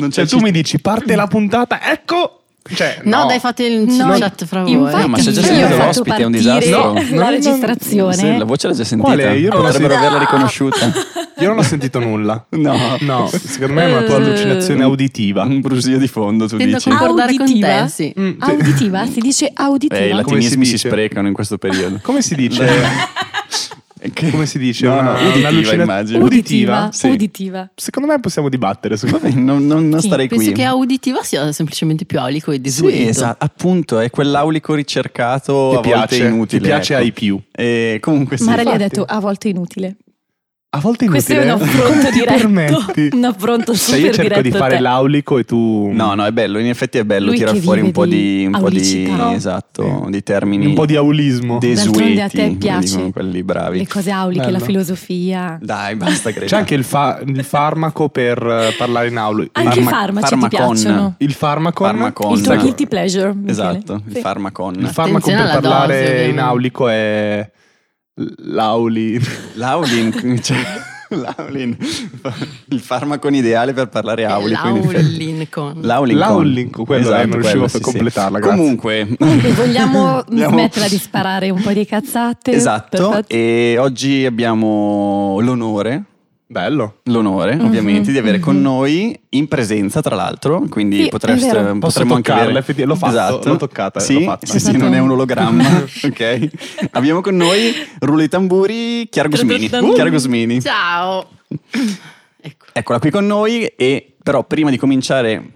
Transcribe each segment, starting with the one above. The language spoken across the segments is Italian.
Non c'è Cioè, tu mi dici parte la puntata, ecco. Cioè, No, no, dai, fate il No, chat fra voi. Infatti, No, ma se già sentito l'ospite è un disastro. la No, non- registrazione. Sì, la voce l'ha già sentita. Quale? Io non l'ho Potrebbero sentita. averla riconosciuta. Io non ho sentito nulla. No. No, secondo me è una tua Eh, allucinazione auditiva. Un brusio di fondo, tu Tendo a dici. concordare con Auditiva? te, sì. Mm, sì. Auditiva? Si dice auditiva? Eh, i Come latinismi si si, sprecano in questo periodo. Come si dice? Che- Come si dice? No, Una- no, uditiva, un'allucina- immagino. Uditiva? Sì. Uditiva. Secondo me possiamo dibattere su Vabbè, non, non- non Sì, starei Penso qui. che auditiva sia semplicemente più aulico e desueto. Sì, esatto, appunto, è quell'aulico ricercato Ti a volte piace, inutile. ti piace ecco. ai più. E comunque sì. Mara gli ha detto a volte inutile. A volte è Questo è inutile. un affronto ti diretto. permetti? Un affronto Cioè, super io cerco diretto di fare te. l'aulico e tu No, no, è bello, in effetti è bello Lui tirar che fuori un po' di un po' di esatto, Sì. di termini un po' di aulismo. D'altronde a te desueti, piace quelli bravi. Le cose auliche, Bello. la filosofia. Dai, basta Greta. C'è anche il, fa- il farmaco per eh, parlare in aula. Anche i Farma- farmaci ti farmacon. piacciono. Il farmacon. Farmacon. Il tuo guilty pleasure. Michele. Esatto, il Sì. farmacon. Il farmaco Attenzione per parlare dose, in aulico è l'auli. L'aulin, cioè, l'aulin, il farmaco ideale per parlare in effetti. L'Aulincon. L'aulincon. Quello, eh, non riuscivo a completarla, grazie. Comunque, Comunque, vogliamo smetterla di sparare un po' di cazzate? Esatto, e oggi abbiamo l'onore, Bello. l'onore Mhm, ovviamente di avere con mhm. noi in presenza tra l'altro, quindi Sì, potreste, potremmo anche avere... l'ho fatto, Esatto. l'ho toccata, sì, l'ho fatta. sì, sì, non è un ologramma, ok. Abbiamo con noi rullo di tamburi Chiara Gusmini. Tra-tra-tra. Chiara Gusmini. Ciao. ecco. Eccola qui con noi e però prima di cominciare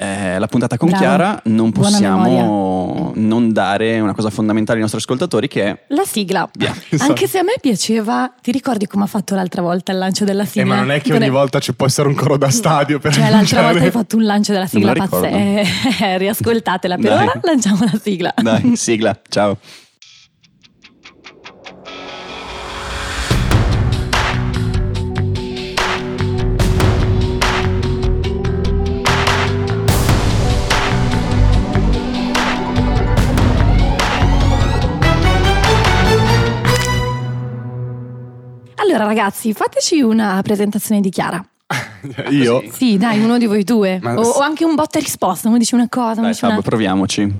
eh, la puntata con Bravo. Chiara non possiamo non dare una cosa fondamentale ai nostri ascoltatori che è La sigla. Via. Anche se a me piaceva, ti ricordi come ha fatto l'altra volta il lancio della sigla? Eh, ma non è che ogni volta ci può essere un coro da stadio per Cioè, l'altra lanciare- volta hai fatto un lancio della sigla. Eh, riascoltatela. Per Dai. ora lanciamo la sigla. Dai, sigla, ciao. Allora, ragazzi, fateci una presentazione di Chiara. Io? Sì, dai, uno di voi due. Ma- O, o anche un botta e risposta. Uno dice una cosa, uno Dai, dice una. proviamoci.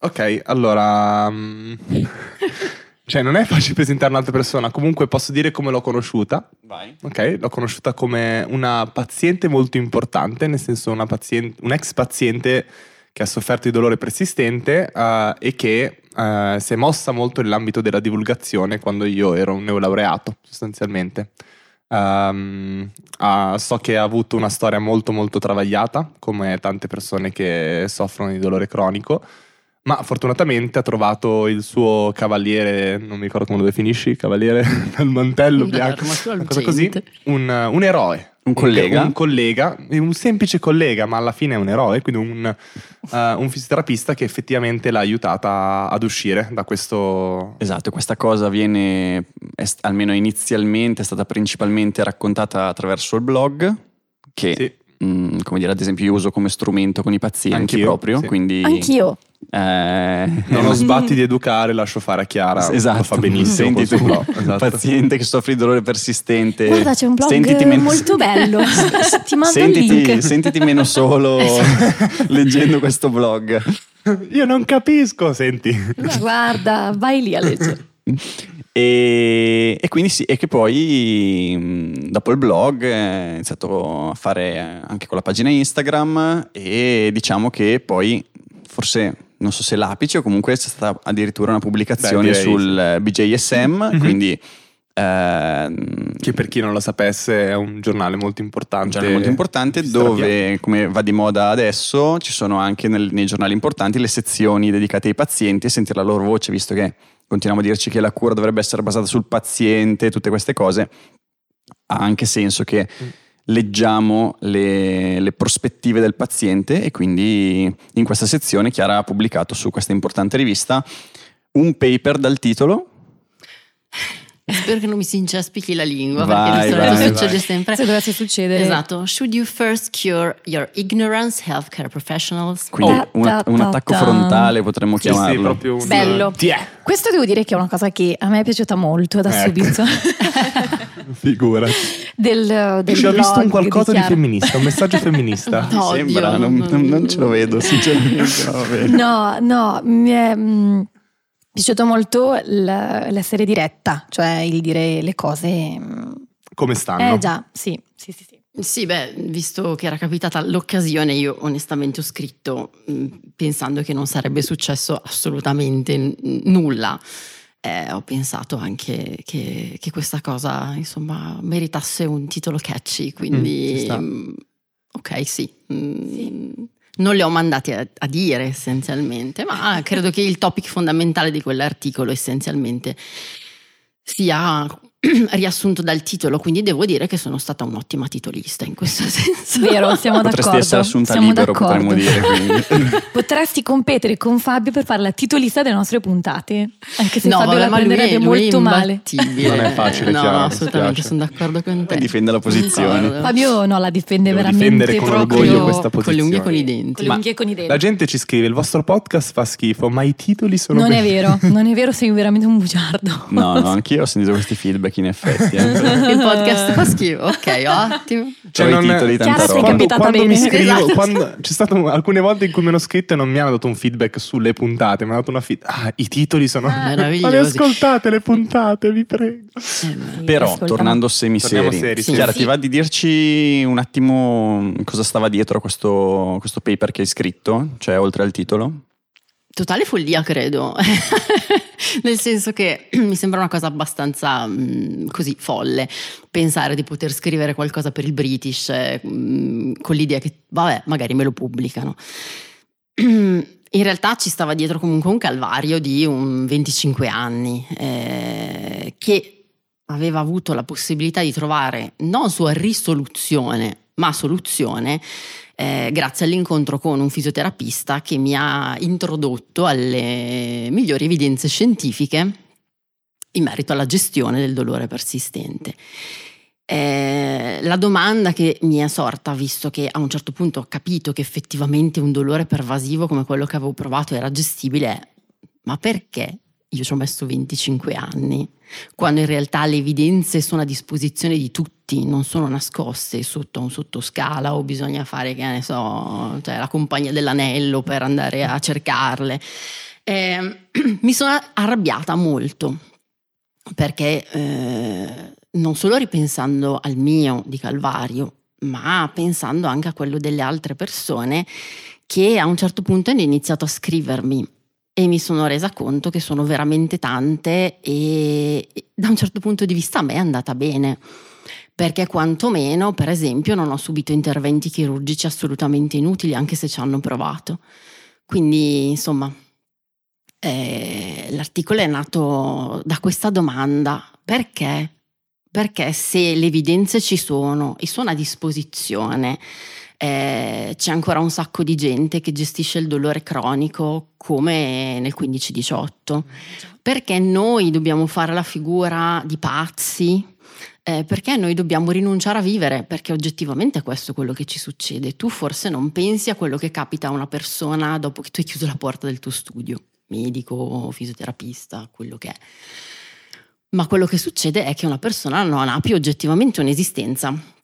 Ok, allora... mm, cioè, non è facile presentare un'altra persona. Comunque posso dire come l'ho conosciuta. Vai. Ok, l'ho conosciuta come una paziente molto importante, nel senso una paziente, un ex paziente che ha sofferto di dolore persistente eh, e che eh, si è mossa molto nell'ambito della divulgazione quando io ero un neolaureato, sostanzialmente. Ehm, ha- so che ha avuto una storia molto molto travagliata, come tante persone che soffrono di dolore cronico, ma fortunatamente ha trovato il suo cavaliere, non mi ricordo come lo definisci, cavaliere del mantello bianco, una cosa così, un, un eroe. Un collega. Un, collega, un semplice collega, ma alla fine è un eroe, quindi un, eh, un fisioterapista che effettivamente l'ha aiutata ad uscire da questo... Esatto, questa cosa viene, è almeno inizialmente, è stata principalmente raccontata attraverso il blog, che, Sì. Mm, come dire, ad esempio io uso come strumento con i pazienti Anch'io, proprio, sì. quindi... Anch'io. eh, Non ho sbatti di educare, lascio fare a Chiara, Esatto, lo fa benissimo Senti tu, esatto. paziente che soffre di dolore persistente. Guarda, c'è un blog Sentiti meno- molto bello. Ti mando sentiti, il link. sentiti meno solo leggendo questo blog. Io non capisco, senti. Ma Guarda, vai lì a leggere. E, e quindi sì, e che poi mh, dopo il blog eh, ho iniziato a fare eh, anche con la pagina Instagram e diciamo che poi forse non so se l'apice o comunque c'è stata addirittura una pubblicazione Beh, sul eh, BJSM, Mhm. quindi ehm, Che per chi non lo sapesse è un giornale molto un importante. giornale molto importante dove, come va di moda adesso, ci sono anche nel- nei giornali importanti le sezioni dedicate ai pazienti e sentire la loro voce, visto che continuiamo a dirci che la cura dovrebbe essere basata sul paziente, tutte queste cose, ha anche senso che Mm. leggiamo le, le prospettive del paziente e quindi in questa sezione Chiara ha pubblicato su questa importante rivista un paper dal titolo Spero che non mi si incespichi la lingua, Vai, perché di solito vai, succede vai. sempre. Se dovesse succedere. Esatto. Should you first cure your ignorance, healthcare professionals? Quindi Ta- un, un ta- attacco ta. fronale potremmo Sì, chiamarlo. sì, proprio un... Bello. È. Questo devo dire che è una cosa che a me è piaciuta molto da Ecco. subito. Figura. del, del Ci ho visto un qualcosa di Chiara. femminista, un messaggio femminista. No. Sembra, non, non- ce lo vedo sinceramente. No, no, mi è mm, piaciuto molto l'essere diretta, cioè il dire le cose. mm. Come stanno? Eh già, sì, sì, sì. sì. Sì, beh, visto che era capitata l'occasione, io onestamente ho scritto mh, pensando che non sarebbe successo assolutamente n- nulla. Eh, ho pensato anche che, che questa cosa, insomma, meritasse un titolo catchy, Mm, quindi... sta. mh, ok, sì. mh, Non le ho mandate a, a dire essenzialmente, ma credo che il topic fondamentale di quell'articolo essenzialmente sia riassunto dal titolo, quindi devo dire che sono stata un'ottima titolista in questo senso. Vero, siamo Potresti d'accordo. essere assunta siamo libero, d'accordo. potremmo dire. Potresti competere con Fabio per fare la titolista delle nostre puntate, anche se no, Fabio vabbè, la prenderebbe è, lui è molto male. Non è facile, No, mi assolutamente, sono d'accordo con te. Poi difende la posizione. Concordo. Fabio no, la difende Devo veramente difendere con orgoglio questa Con le unghie e con i posizione. denti. con le Ma unghie e con i denti. La gente ci scrive: il vostro podcast fa schifo, ma i titoli sono Non è belli." vero, non è vero, sei veramente un bugiardo. No, no, anch'io ho sentito questi feedback in effetti. eh. Il podcast fa schifo, ok, ottimo. Cioè, i titoli tanta roba. capitata quando mi scrivo, Esatto. quando- c'è stato alcune volte in cui mi hanno scritto e non mi hanno dato un feedback sulle puntate, mi hanno dato una feed. Ah, i titoli sono. Ah, Ma le ascoltate le puntate, vi prego. Però, Ascolta, tornando semiseri, seri, sì. Chiara, Sì. ti va di dirci un attimo cosa stava dietro a questo, questo paper che hai scritto? Cioè, oltre al titolo? Totale follia, credo. Nel senso che mi sembra una cosa abbastanza mh, così folle pensare di poter scrivere qualcosa per il British eh, mh, con l'idea che, vabbè, magari me lo pubblicano. In realtà ci stava dietro comunque un calvario di un 25 anni eh, che aveva avuto la possibilità di trovare non sua risoluzione, ma soluzione eh, grazie all'incontro con un fisioterapista che mi ha introdotto alle migliori evidenze scientifiche in merito alla gestione del dolore persistente. Eh, la domanda che mi è sorta, visto che a un certo punto ho capito che effettivamente un dolore pervasivo come quello che avevo provato era gestibile, è ma perché io ci ho messo 25 anni, quando in realtà le evidenze sono a disposizione di tutti, non sono nascoste sotto un sottoscala o bisogna fare, che ne so, cioè la compagnia dell'anello per andare a cercarle. Eh, mi sono arrabbiata molto perché eh, non solo ripensando al mio di Calvario, ma pensando anche a quello delle altre persone che a un certo punto hanno iniziato a scrivermi e mi sono resa conto che sono veramente tante e da un certo punto di vista a me è andata bene. Perché quantomeno, per esempio, non ho subito interventi chirurgici assolutamente inutili, anche se ci hanno provato. Quindi, insomma, eh, l'articolo è nato da questa domanda. Perché? Perché se le evidenze ci sono e sono a disposizione, eh, c'è ancora un sacco di gente che gestisce il dolore cronico come nel 15-18. Perché noi dobbiamo fare la figura di pazzi? Eh, perché noi dobbiamo rinunciare a vivere? Perché oggettivamente è questo quello che ci succede. Tu forse non pensi a quello che capita a una persona dopo che tu hai chiuso la porta del tuo studio, medico, fisioterapista, quello che è. Ma quello che succede è che una persona non ha più oggettivamente un'esistenza.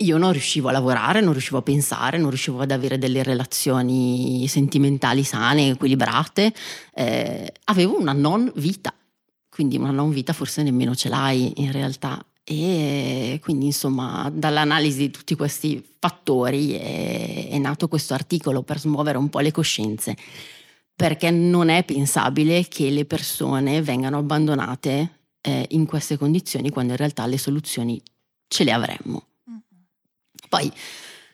Io non riuscivo a lavorare, non riuscivo a pensare, non riuscivo ad avere delle relazioni sentimentali sane, equilibrate, eh, avevo una non vita, quindi una non vita forse nemmeno ce l'hai in realtà. E quindi insomma dall'analisi di tutti questi fattori è, è nato questo articolo per smuovere un po' le coscienze, perché non è pensabile che le persone vengano abbandonate eh, in queste condizioni quando in realtà le soluzioni ce le avremmo. Poi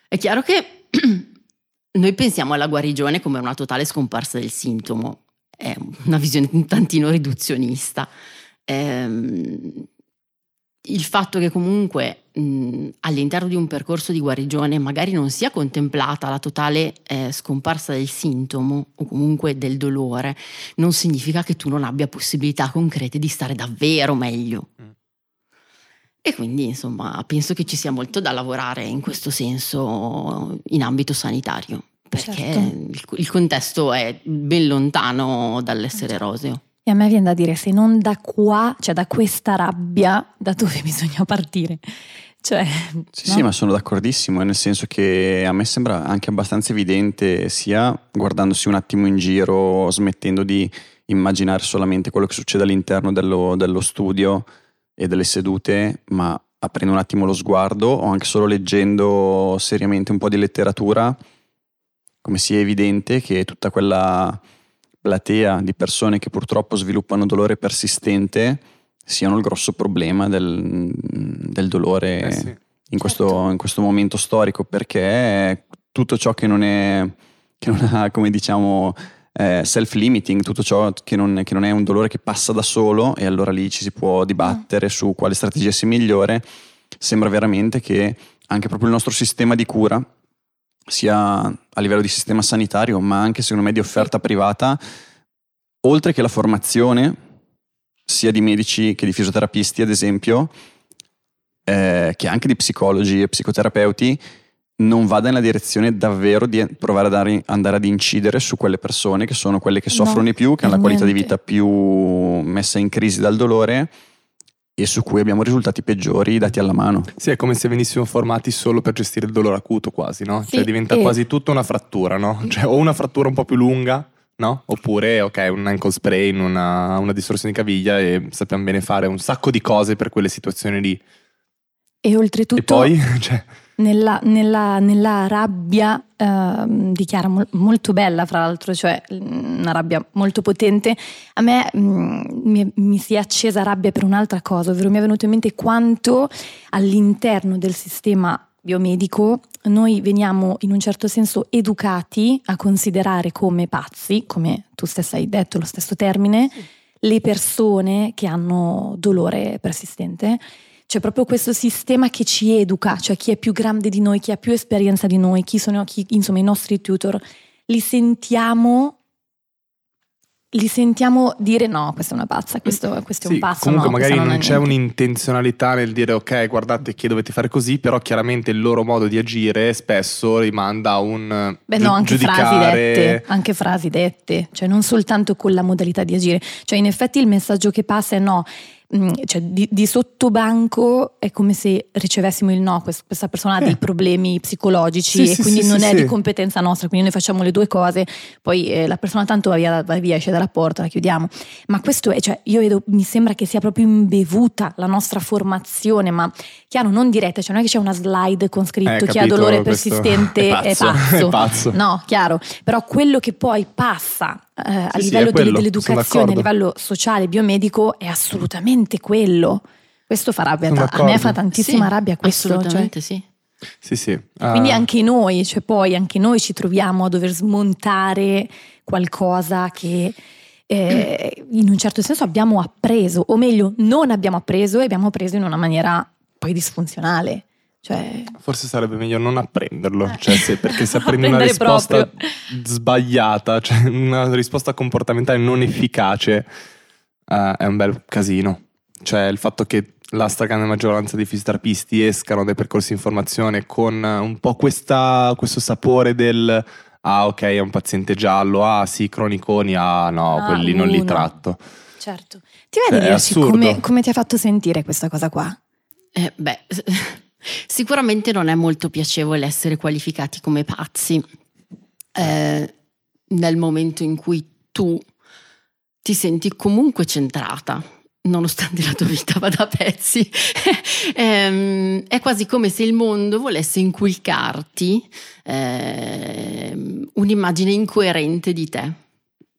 è chiaro che noi pensiamo alla guarigione come una totale scomparsa del sintomo, è una visione un tantino riduzionista. Ehm, il fatto che comunque mh, all'interno di un percorso di guarigione magari non sia contemplata la totale eh, scomparsa del sintomo o comunque del dolore, non significa che tu non abbia possibilità concrete di stare davvero meglio. Mm. E quindi, insomma, penso che ci sia molto da lavorare in questo senso in ambito sanitario, perché certo. il, il, contesto è ben lontano dall'essere certo. roseo. E a me viene da dire, se non da qua, cioè da questa rabbia, da dove bisogna partire? Cioè, sì, no? sì, ma sono d'accordissimo, nel senso che a me sembra anche abbastanza evidente, sia guardandosi un attimo in giro, smettendo di immaginare solamente quello che succede all'interno dello, dello studio, e delle sedute, ma aprendo un attimo lo sguardo o anche solo leggendo seriamente un po' di letteratura, come sia evidente che tutta quella platea di persone che purtroppo sviluppano dolore persistente siano il grosso problema del, del dolore eh sì. in, questo, certo. in, questo, momento storico, perché tutto ciò che non, è, che non ha, come diciamo, eh, self-limiting, tutto ciò che non, che non, è un dolore che passa da solo e allora lì ci si può dibattere su quale strategia sia migliore, sembra veramente che anche proprio il nostro sistema di cura, sia a livello di sistema sanitario, ma anche secondo me di offerta privata, oltre che la formazione, sia di medici che di fisioterapisti ad esempio, eh, che anche di psicologi e psicoterapeuti, non vada nella direzione davvero di provare ad andare, andare ad incidere su quelle persone che sono quelle che soffrono no, di più, che hanno la qualità di vita più messa in crisi dal dolore e su cui abbiamo risultati peggiori dati alla mano. Sì, è come se venissimo formati solo per gestire il dolore acuto quasi, no? Sì, cioè diventa e... quasi tutta una frattura, no? Cioè o una frattura un po' più lunga, no? Oppure, ok, un ankle sprain, una, una distorsione di caviglia e sappiamo bene fare un sacco di cose per quelle situazioni lì. E oltretutto... E poi, cioè nella, nella, nella rabbia eh, di Chiara, mol, molto bella fra l'altro, cioè una rabbia molto potente, a me mh, mi, mi, si è accesa rabbia per un'altra cosa, ovvero mi è venuto in mente quanto all'interno del sistema biomedico noi veniamo in un certo senso educati a considerare come pazzi, come tu stessa hai detto lo stesso termine, sì. le persone che hanno dolore persistente c'è proprio questo sistema che ci educa, cioè chi è più grande di noi, chi ha più esperienza di noi, chi sono chi, insomma, i nostri tutor, li sentiamo li sentiamo dire no, questa è una pazza, questo, questo è un pazzo. Comunque no, magari non, non c'è un'intenzionalità nel dire ok, guardate che dovete fare così, però chiaramente il loro modo di agire spesso rimanda a un Beh no, anche giudicare... frasi dette, anche frasi dette, cioè non soltanto con la modalità di agire, cioè in effetti il messaggio che passa è no, Mm, cioè di, di, sottobanco è come se ricevessimo il no, questa persona ha dei eh. problemi psicologici sì, e sì, quindi sì, non è di competenza nostra, quindi noi facciamo le due cose, poi eh, la persona tanto va via, va via, esce dalla porta, la chiudiamo. Ma questo è, cioè io vedo, mi sembra che sia proprio imbevuta la nostra formazione, ma chiaro, non diretta, cioè non è che c'è una slide con scritto eh, chi ha dolore persistente è pazzo. È pazzo. è pazzo. No, chiaro, però quello che poi passa eh, a sì, livello sì, dell'educazione, a livello sociale, biomedico, è assolutamente quello. Questo fa rabbia, a me fa tantissima sì, rabbia questo. Cioè. Assolutamente cioè. sì. Sì, sì. Uh... Quindi anche noi, cioè poi anche noi ci troviamo a dover smontare qualcosa che eh, in un certo senso abbiamo appreso, o meglio, non abbiamo appreso e abbiamo preso in una maniera poi disfunzionale. Cioè... Forse sarebbe meglio non apprenderlo, eh. cioè se, perché se apprendi una risposta proprio. sbagliata, cioè una risposta comportamentale non efficace, uh, è un bel casino. Cioè il fatto che la stragrande maggioranza dei fisioterapisti escano dai percorsi di formazione con un po' questa, questo sapore del ah ok è un paziente giallo, ah sì croniconi, ah no, ah, quelli uno. non li tratto. Certo. Ti va di dirci come, come ti ha fatto sentire questa cosa qua? Eh, beh... Sicuramente non è molto piacevole essere qualificati come pazzi eh, nel momento in cui tu ti senti comunque centrata, nonostante la tua vita vada a pezzi. eh, è quasi come se il mondo volesse inculcarti eh, un'immagine incoerente di te.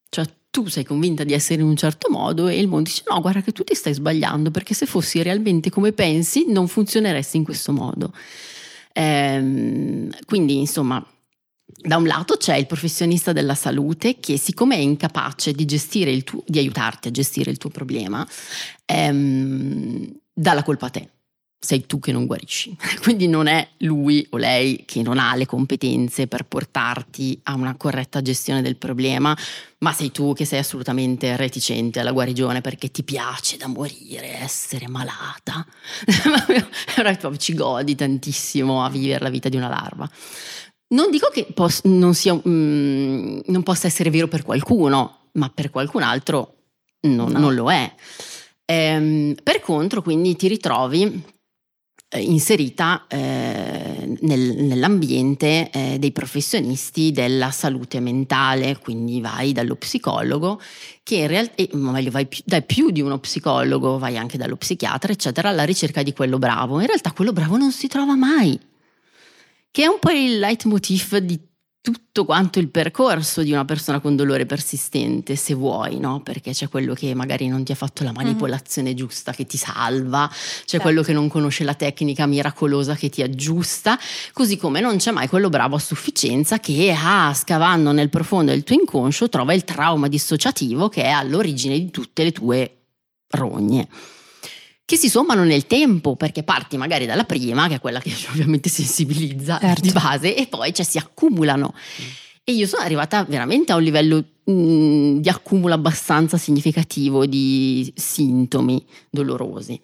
Cioè tu sei convinta di essere in un certo modo e il mondo dice no, guarda che tu ti stai sbagliando perché se fossi realmente come pensi non funzioneresti in questo modo. Ehm, quindi insomma, da un lato c'è il professionista della salute che siccome è incapace di, gestire tuo, di aiutarti a gestire il tuo problema, ehm, dà la colpa a te sei tu che non guarisci. Quindi non è lui o lei che non ha le competenze per portarti a una corretta gestione del problema, ma sei tu che sei assolutamente reticente alla guarigione perché ti piace da morire essere malata. Però proprio ci godi tantissimo a vivere la vita di una larva. Non dico che pos- non, sia, mm, non, possa essere vero per qualcuno, ma per qualcun altro non, no. non lo è. Ehm, per contro, quindi ti ritrovi inserita eh, nel, nell'ambiente eh, dei professionisti della salute mentale, quindi vai dallo psicologo, che in realtà, eh, meglio, vai più, dai più di uno psicologo, vai anche dallo psichiatra, eccetera, alla ricerca di quello bravo. In realtà quello bravo non si trova mai, che è un po' il leitmotiv di tutto quanto il percorso di una persona con dolore persistente, se vuoi, no? Perché c'è quello che magari non ti ha fatto la mm. manipolazione mm. giusta che ti salva, c'è certo. quello che non conosce la tecnica miracolosa che ti aggiusta, così come non c'è mai quello bravo a sufficienza che, ah, scavando nel profondo del tuo inconscio, trova il trauma dissociativo che è all'origine di tutte le tue rogne che si sommano nel tempo, perché parti magari dalla prima, che è quella che ovviamente sensibilizza certo. di base, e poi cioè, si accumulano. E io sono arrivata veramente a un livello mh, mm, di accumulo abbastanza significativo di sintomi dolorosi.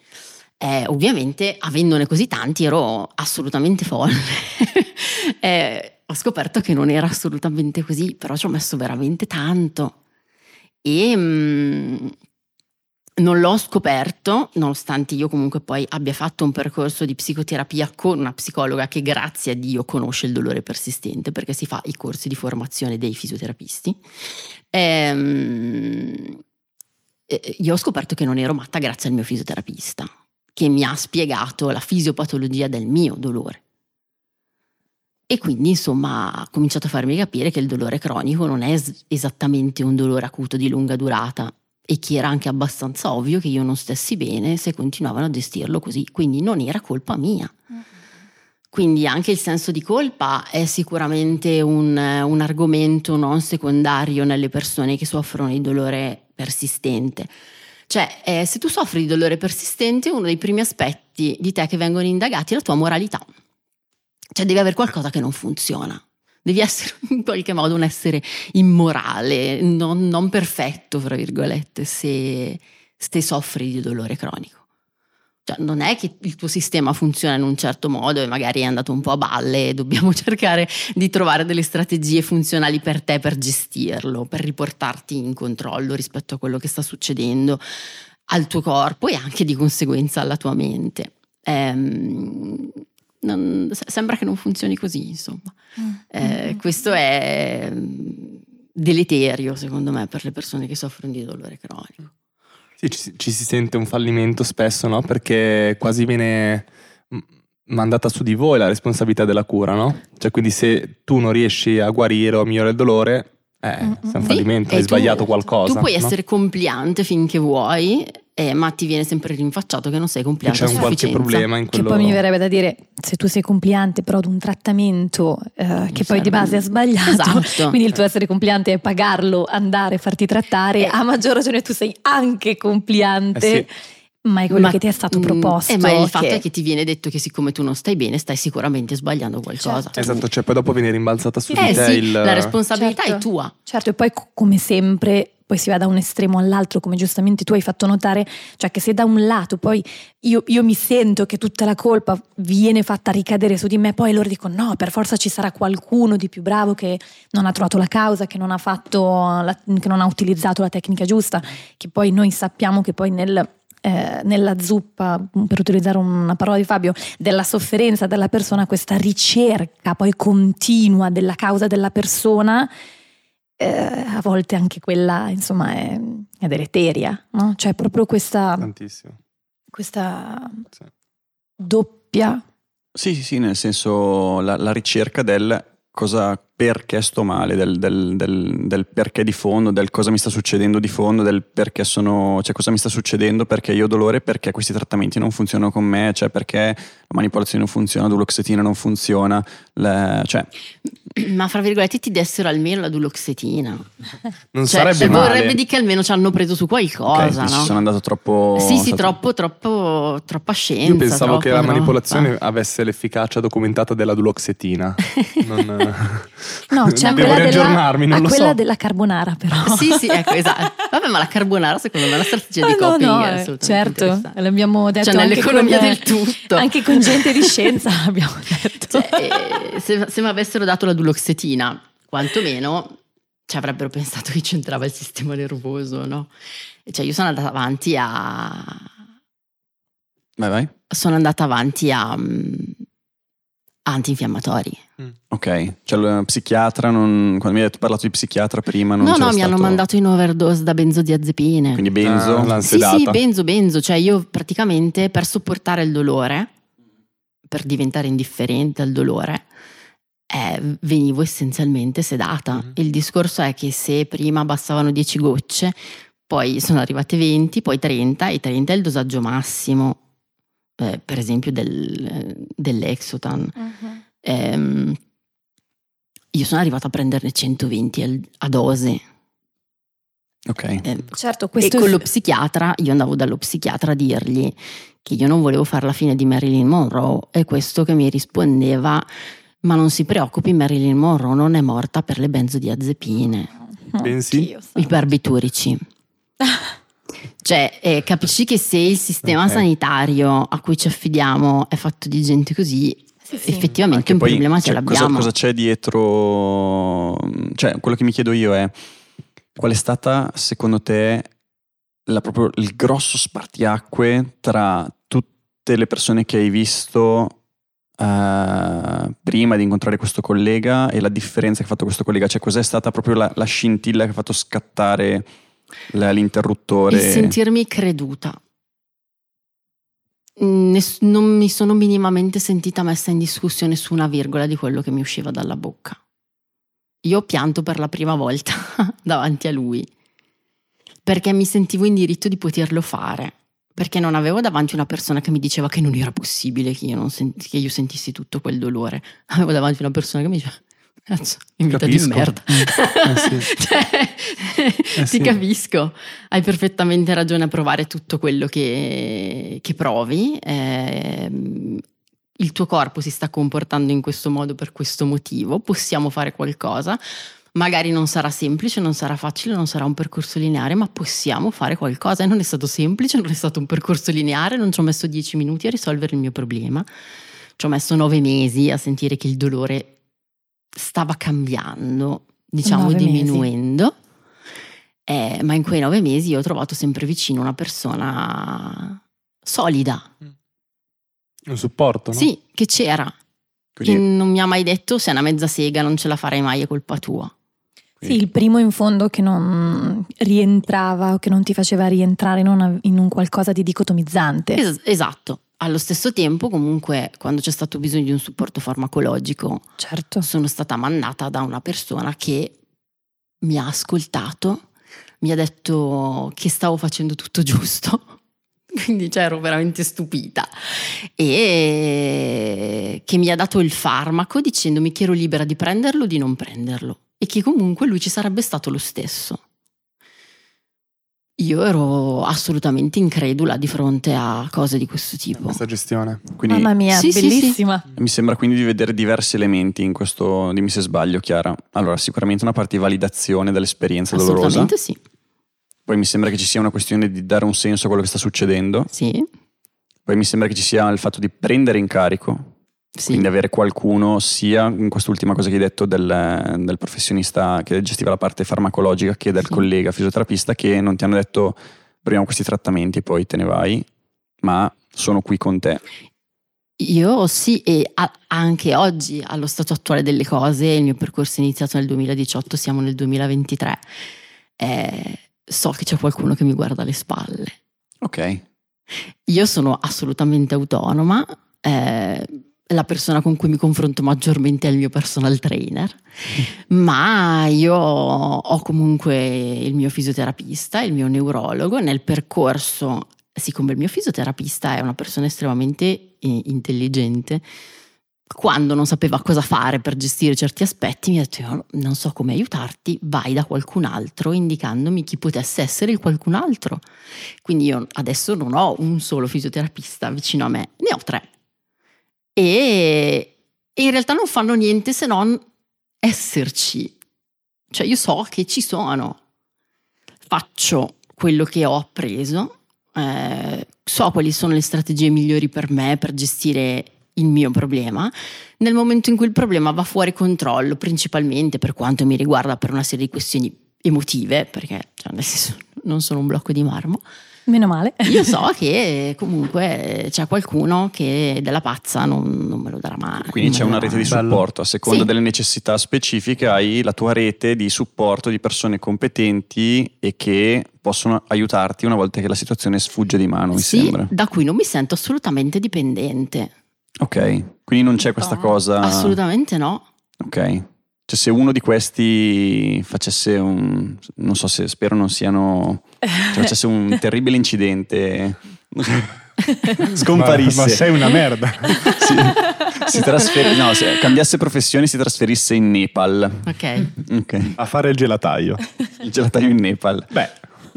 Eh, ovviamente, avendone così tanti, ero assolutamente folle. eh, ho scoperto che non era assolutamente così, però ci ho messo veramente tanto. E mh, mm, non l'ho scoperto, nonostante io comunque poi abbia fatto un percorso di psicoterapia con una psicologa che grazie a Dio conosce il dolore persistente perché si fa i corsi di formazione dei fisioterapisti. Ehm, io ho scoperto che non ero matta grazie al mio fisioterapista, che mi ha spiegato la fisiopatologia del mio dolore. E quindi insomma ha cominciato a farmi capire che il dolore cronico non è esattamente un dolore acuto di lunga durata, e che era anche abbastanza ovvio che io non stessi bene se continuavano a gestirlo così, quindi non era colpa mia. Quindi anche il senso di colpa è sicuramente un, un argomento non secondario nelle persone che soffrono di dolore persistente. Cioè, eh, se tu soffri di dolore persistente, uno dei primi aspetti di te che vengono indagati è la tua moralità. Cioè, devi avere qualcosa che non funziona devi essere in qualche modo un essere immorale, non, non perfetto, fra virgolette, se, se soffri di dolore cronico. Cioè, non è che il tuo sistema funziona in un certo modo e magari è andato un po' a balle e dobbiamo cercare di trovare delle strategie funzionali per te per gestirlo, per riportarti in controllo rispetto a quello che sta succedendo al tuo corpo e anche di conseguenza alla tua mente. Ehm, non, sembra che non funzioni così, insomma. Mm. Eh, mm. questo è mm, deleterio, secondo me, per le persone che soffrono di dolore cronico. Sì, ci, ci si sente un fallimento spesso, no? Perché quasi viene mandata su di voi la responsabilità della cura, no? Cioè, quindi se tu non riesci a guarire o a migliorare il dolore, eh, sei un fallimento, sì, hai sbagliato qualcosa. Tu puoi no? essere compliante finché vuoi, eh, ma ti viene sempre rinfacciato che non sei compliante. C'è un qualche problema in quello. Che poi mi verrebbe da dire, se tu sei compliante però ad un trattamento eh, che poi di base è sbagliato, esatto. quindi il tuo essere compliante è pagarlo, andare, farti trattare, eh. a maggior ragione tu sei anche compliante. Eh sì. Ma è quello ma, che ti è stato mm, proposto. Eh, ma il che... fatto è che ti viene detto che siccome tu non stai bene, stai sicuramente sbagliando qualcosa. Certo. Esatto, cioè poi dopo viene rimbalzata su eh, di te sì, il... La responsabilità certo. è tua. Certo, e poi come sempre poi si va da un estremo all'altro, come giustamente tu hai fatto notare, cioè che se da un lato poi io, io, mi sento che tutta la colpa viene fatta ricadere su di me, poi loro dicono no, per forza ci sarà qualcuno di più bravo che non ha trovato la causa, che non ha, fatto la, che non ha utilizzato la tecnica giusta, che poi noi sappiamo che poi nel eh, nella zuppa, per utilizzare una parola di Fabio, della sofferenza della persona, questa ricerca poi continua della causa della persona eh, a volte anche quella, insomma, è, è deleteria, no? Cioè proprio questa... Tantissimo. Questa sì. doppia... Sì, sì, sì, nel senso la, la ricerca del cosa, perché sto male, del, del- del- del perché di fondo, del cosa mi sta succedendo di fondo, del perché sono, cioè cosa mi sta succedendo, perché io ho dolore, perché questi trattamenti non funzionano con me, cioè perché la manipolazione non funziona, la duloxetina non funziona, le- cioè Ma fra virgolette ti dessero almeno la duloxetina. Non Cioè, sarebbe cioè, male. vorrebbe dire che almeno ci hanno preso su qualcosa, ci no? sono andato troppo... Sì, sì, troppo, troppo, troppa scienza. Io pensavo che la troppo, manipolazione troppa- avesse l'efficacia documentata della duloxetina. Non- No, c'è Devo quella della, riaggiornarmi, non lo quella so. della carbonara però. Sì, sì, ecco, esatto. Vabbè, ma la carbonara secondo me è una strategia di Ah, no, coping no, è eh, assolutamente certo, l'abbiamo detto Cioè, anche nell'economia con- del tutto. Anche con gente di scienza l'abbiamo detto. Cioè, eh, se, se mi avessero dato la duloxetina, quantomeno ci avrebbero pensato che c'entrava il sistema nervoso, no? Cioè, io sono andata avanti a... Vai, vai. Sono andata avanti a... mm, antinfiammatori. Ok, cioè lo psichiatra, non, quando mi hai parlato di psichiatra prima non No, no, mi hanno stato- mandato in overdose da benzodiazepine. Quindi benzo, Ah, Sì, sì, benzo, benzo. Cioè io praticamente per sopportare il dolore, per diventare indifferente al dolore, eh, venivo essenzialmente sedata. Mhm. Il discorso è che se prima bastavano 10 gocce, poi sono arrivate 20, poi 30 e 30 è il dosaggio massimo, eh, per esempio del, dell'Exotan. Ehm, io sono arrivata a prenderne 120 al- a dose. ok. Eh, Certo, questo e con lo psichiatra, io andavo dallo psichiatra a dirgli che io non volevo fare la fine di Marilyn Monroe e questo che mi rispondeva ma non si preoccupi Marilyn Monroe non è morta per le benzodiazepine, Bensì? Oddio, santo. i barbiturici. Cioè, eh, capisci che se il sistema Ok. sanitario a cui ci affidiamo è fatto di gente così, Sì, sì. effettivamente Anche un poi, problema ce cioè, cosa, l'abbiamo. cosa c'è dietro? Cioè, quello che mi chiedo io è qual è stata, secondo te, la- proprio il grosso spartiacque tra tutte le persone che hai visto eh, prima di incontrare questo collega e la differenza che ha fatto questo collega? Cioè, cos'è stata proprio la, la scintilla che ha fatto scattare l'interruttore? Il sentirmi creduta. Non mi sono minimamente sentita messa in discussione su una virgola di quello che mi usciva dalla bocca. Io ho pianto per la prima volta davanti a lui perché mi sentivo in diritto di poterlo fare. Perché non avevo davanti una persona che mi diceva che non era possibile che io, non sen- che io sentissi tutto quel dolore. Avevo davanti una persona che mi diceva: Cazzo, in vita di Capisco. merda. Eh sì. Cioè, Eh ti sì. capisco, hai perfettamente ragione a provare tutto quello che, che provi. ehm, il tuo corpo si sta comportando in questo modo per questo motivo, possiamo fare qualcosa. Magari non sarà semplice, non sarà facile, non sarà un percorso lineare, ma possiamo fare qualcosa. E non è stato semplice, non è stato un percorso lineare, non ci ho messo dieci minuti a risolvere il mio problema. Ci ho messo nove mesi a sentire che il dolore stava cambiando, diciamo diminuendo. Eh, ma in quei nove mesi io ho trovato sempre vicino una persona solida, Un supporto, no? sì, che c'era, che Quindi- non mi ha mai detto sei una mezza sega, non ce la farei mai, è colpa tua. Sì, il primo in fondo che non rientrava o che non ti faceva rientrare in, una- in un qualcosa di dicotomizzante. Es- esatto. Allo stesso tempo, comunque, quando c'è stato bisogno di un supporto farmacologico, Certo. sono stata mandata da una persona che mi ha ascoltato, mi ha detto che stavo facendo tutto giusto. Quindi cioè, ero veramente stupita e che mi ha dato il farmaco dicendomi che ero libera di prenderlo o di non prenderlo e che comunque lui ci sarebbe stato lo stesso. Io ero assolutamente incredula di fronte a cose di questo tipo. Questa gestione. quindi Mamma mia, Sì, sì, bellissima. Mi sembra quindi di vedere diversi elementi in questo, dimmi se sbaglio Chiara. Allora, sicuramente una parte di validazione dell'esperienza dolorosa, Assolutamente sì. poi mi sembra che ci sia una questione di dare un senso a quello che sta succedendo, Sì, poi mi sembra che ci sia il fatto di prendere in carico, sì. quindi avere qualcuno sia in quest'ultima cosa che hai detto del, del professionista che gestiva la parte farmacologica che del Sì. collega fisioterapista che non ti hanno detto proviamo questi trattamenti e poi te ne vai, ma sono qui con te. Io sì, e a- anche oggi, allo stato attuale delle cose, il mio percorso è iniziato nel 2018, siamo nel 2023, eh, so che c'è qualcuno che mi guarda alle spalle. Ok, Io sono assolutamente autonoma, eh, la persona con cui mi confronto maggiormente è il mio personal trainer, ma io ho comunque il mio fisioterapista, il mio neurologo. Nel percorso, siccome il mio fisioterapista è una persona estremamente eh, intelligente, quando non sapeva cosa fare per gestire certi aspetti, mi ha detto: Io non so come aiutarti, vai da qualcun altro, indicandomi chi potesse essere il qualcun altro. Quindi io adesso non ho un solo fisioterapista vicino a me, ne ho tre e in realtà non fanno niente se non esserci. Cioè io so che ci sono, faccio quello che ho appreso, eh, so quali sono le strategie migliori per me per gestire il mio problema. Nel momento in cui il problema va fuori controllo, principalmente per quanto mi riguarda per una serie di questioni emotive, perché cioè, nel senso, non sono un blocco di marmo, Meno male. io so che comunque c'è qualcuno che della pazza non, non me lo darà mai. Quindi c'è una rete di supporto, a seconda Sì. delle necessità specifiche hai la tua rete di supporto di persone competenti e che possono aiutarti una volta che la situazione sfugge di mano, mi Sì, sembra. da cui non mi sento assolutamente dipendente. Ok, quindi non c'è questa No. cosa... Assolutamente no. Ok. Cioè se uno di questi facesse un... non so se spero non siano... Cioè facesse un terribile incidente... Scomparisse. Ma, ma sei una merda. si, si trasfer- no, se cambiasse professione si trasferisse in Nepal. Ok. Ok. A fare il gelataio. Il gelataio in Nepal. Beh,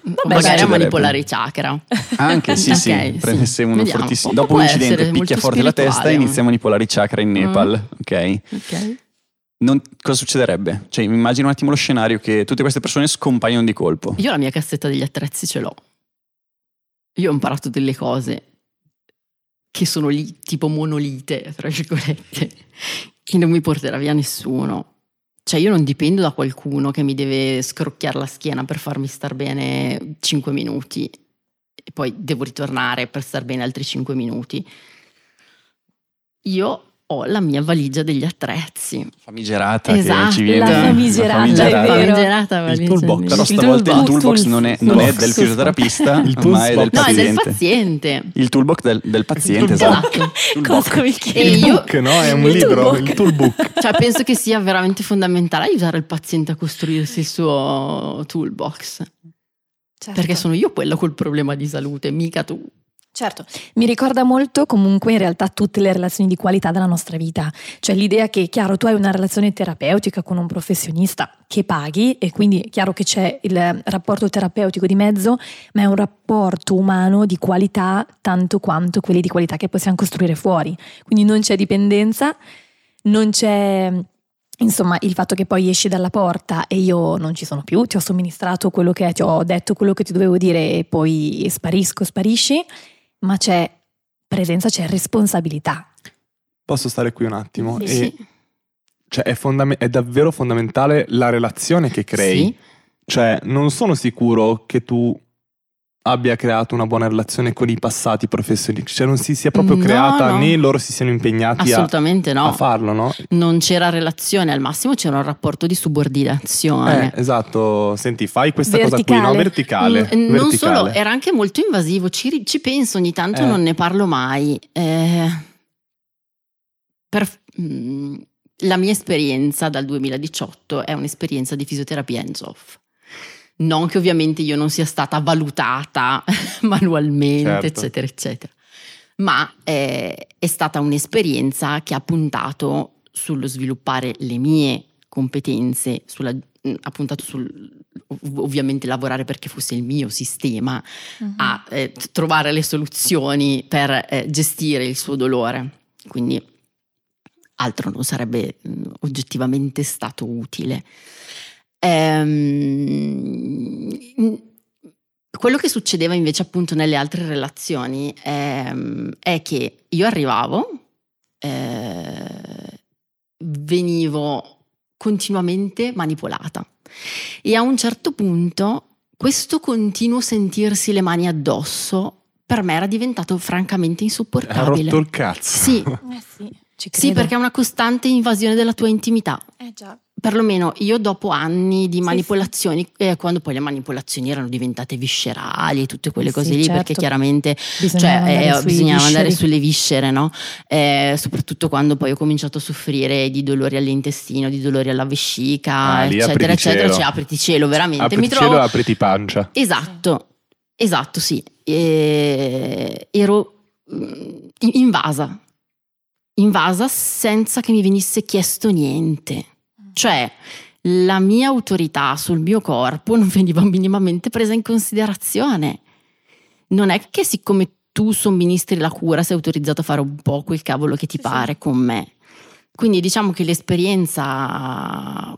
Vabbè, magari a manipolare i chakra. Anche sì, sì, Ok, sì. prendesse uno Vediamo. fortissimo. Dopo un incidente picchia forte la testa e inizia a manipolare i chakra in Nepal. Ok. Ok. Non- cosa succederebbe? Cioè, immagino un attimo lo scenario che tutte queste persone scompaiono di colpo. Io la mia cassetta degli attrezzi ce l'ho. Io ho imparato delle cose che sono lì tipo monolite, tra virgolette, che non mi porterà via nessuno. Cioè io non dipendo da qualcuno che mi deve scrocchiare la schiena per farmi star bene 5 minuti e poi devo ritornare per star bene altri 5 minuti. Io ho la mia valigia degli attrezzi. Famigerata Esatto, che ci viene. la famigerata, famigerata. è vero. Famigerata valigia toolbox. degli- Però il stavolta il toolbox. toolbox non è, non è Toolbox. del fisioterapista, Il ma è del toolbox. No, è del paziente. paziente. Il toolbox del, del paziente, Il esatto. Esatto. Toolbox. Come il E il io- book, no? È un Il libro, toolbox. il toolbook. Cioè, penso che sia veramente fondamentale aiutare il paziente a costruirsi il suo toolbox. Certo. Perché sono io quello col problema di salute, mica tu. Certo, mi ricorda molto comunque in realtà tutte le relazioni di qualità della nostra vita, cioè l'idea che chiaro tu hai una relazione terapeutica con un professionista che paghi e quindi è chiaro che c'è il rapporto terapeutico di mezzo, ma è un rapporto umano di qualità tanto quanto quelli di qualità che possiamo costruire fuori, quindi non c'è dipendenza, non c'è insomma il fatto che poi esci dalla porta e io non ci sono più, ti ho somministrato quello che ti ho detto, quello che ti dovevo dire e poi sparisco, sparisci ma c'è presenza, c'è responsabilità. Posso stare qui un attimo? E, Sì. cioè, è, fondame- è davvero fondamentale la relazione che crei. Sì. Cioè, non sono sicuro che tu abbia creato una buona relazione con i passati professionisti. Cioè, non si sia proprio No, creata no. né loro si siano impegnati a, no. a farlo, no? Non c'era relazione, al massimo c'era un rapporto di subordinazione. Eh, esatto. Senti, fai questa cosa qui, no? Verticale. Verticale. Mm, non verticale. solo, era anche molto invasivo, ci, ci penso ogni tanto, Eh. non ne parlo mai. Eh, per- mm, la mia esperienza dal 2018 è un'esperienza di fisioterapia hands-off. Non che ovviamente io non sia stata valutata manualmente, Certo. eccetera, eccetera, ma eh, è stata un'esperienza che ha puntato sullo sviluppare le mie competenze, sulla- ha puntato sul ov- ovviamente lavorare perché fosse il mio sistema a eh, trovare le soluzioni per eh, gestire il suo dolore. Quindi altro non sarebbe mh, oggettivamente stato utile. Ehm, quello che succedeva invece appunto nelle altre relazioni ehm, è che io arrivavo, eh, venivo continuamente manipolata e a un certo punto questo continuo sentirsi le mani addosso per me era diventato francamente Ha insopportabile. rotto il cazzo. Sì, Eh sì, ci sì, perché è una costante invasione della tua intimità. Eh già. Perlomeno io dopo anni di Sì, manipolazioni, eh, quando poi le manipolazioni erano diventate viscerali e tutte quelle cose Sì, lì, certo. perché chiaramente Bisognava cioè, andare eh, sui bisognava andare sulle viscere, no? Eh, soprattutto quando poi ho cominciato a soffrire di dolori all'intestino, di dolori alla vescica, Ah, eccetera, eccetera. Cioè, apriti cielo, veramente. Apriti Mi trovo... cielo e apriti pancia. Esatto, esatto, sì. E- ero mm, invasa, invasa senza che mi venisse chiesto niente. Cioè, la mia autorità sul mio corpo non veniva minimamente presa in considerazione. Non è che siccome tu somministri la cura sei autorizzato a fare un po' quel cavolo che ti Sì, sì. pare con me. Quindi diciamo che l'esperienza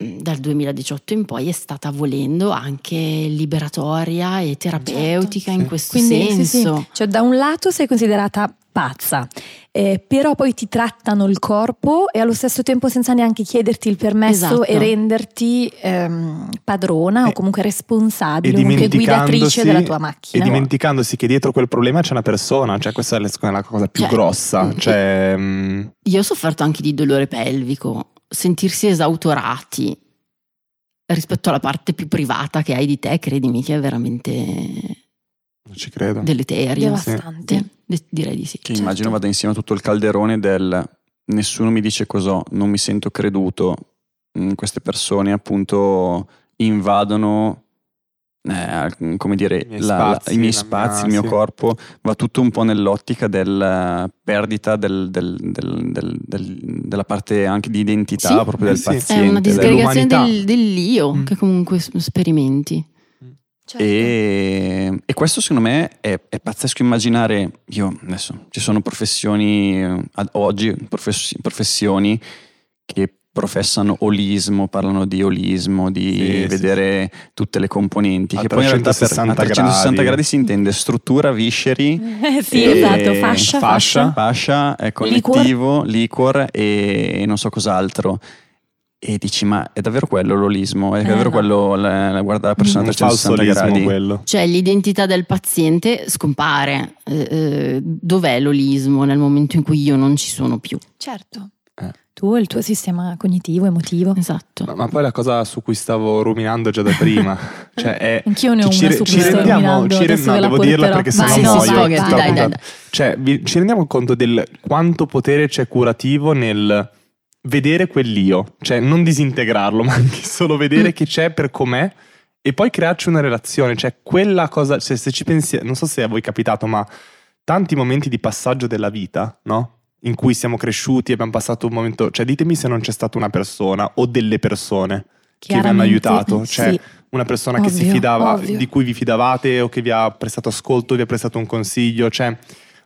dal 2018 in poi è stata volendo anche liberatoria e terapeutica in sì. questo Quindi, sì, sì. senso. Cioè, da un lato sei considerata pazza, eh, però poi ti trattano il corpo e allo stesso tempo senza neanche chiederti il permesso Esatto. e renderti ehm, padrona o E- comunque E responsabile, comunque guidatrice dimenticandosi, della tua e macchina. dimenticandosi che dietro quel problema c'è una persona, cioè questa è la- la cosa più Cioè, grossa. mm, Cioè, mm, Io ho sofferto anche di dolore pelvico, sentirsi esautorati rispetto alla parte più privata che hai di te, credimi che è veramente non ci credo. deleterio. Devastante. Sì, de- direi di sì. Che Certo. immagino vada insieme a tutto il calderone del nessuno mi dice cos'ho, non mi sento creduto. Mm, Queste persone appunto invadono eh, come dire, I miei la- la- spazi, i miei la spazi, mia- il mio sì. corpo, va tutto un po' nell'ottica della perdita del- del- del- del- del- della parte anche di identità Sì. proprio del Eh sì. paziente. È una disgregazione dell'io Mm. che comunque sperimenti. Certo. E, e questo secondo me è, è pazzesco immaginare, io adesso ci sono professioni, eh, ad oggi profes- professioni che professano olismo, parlano di olismo, di Sì, sì, vedere tutte le componenti, A che poi in realtà per, 360 a 360 gradi. gradi si intende struttura, visceri, Eh, sì, e- esatto, fascia, fascia. fascia. fascia, eh, connettivo, liquor e non so cos'altro. E dici, ma è davvero quello l'olismo? È Eh, davvero no. quello la, la guarda la persona a un falso 360 olismo gradi? quello. Cioè l'identità del paziente scompare. Eh, eh, dov'è l'olismo nel momento in cui io non ci sono più? Certo. Eh. Tu e il tuo sistema cognitivo, emotivo. Esatto. Ma, ma poi la cosa su cui stavo ruminando già da prima, cioè è... Anch'io ne ho ci una su ci cui sto rendiamo- ruminando, ci re- adesso no, ve la devo dirla perché sennò sì, muoio. Troppo dai, dai, tanto. dai. Cioè, vi- ci rendiamo conto del quanto potere c'è curativo nel vedere quell'io, cioè non disintegrarlo, ma anche solo vedere Mm. che c'è per com'è e poi crearci una relazione, cioè quella cosa, cioè se ci pensi, non so se a voi è capitato, ma tanti momenti di passaggio della vita, no? In cui siamo cresciuti e abbiamo passato un momento, cioè ditemi se non c'è stata una persona o delle persone che vi hanno aiutato, cioè sì. una persona che si Ovvio, fidava, ovvio. di cui vi fidavate o che vi ha prestato ascolto, vi ha prestato un consiglio, cioè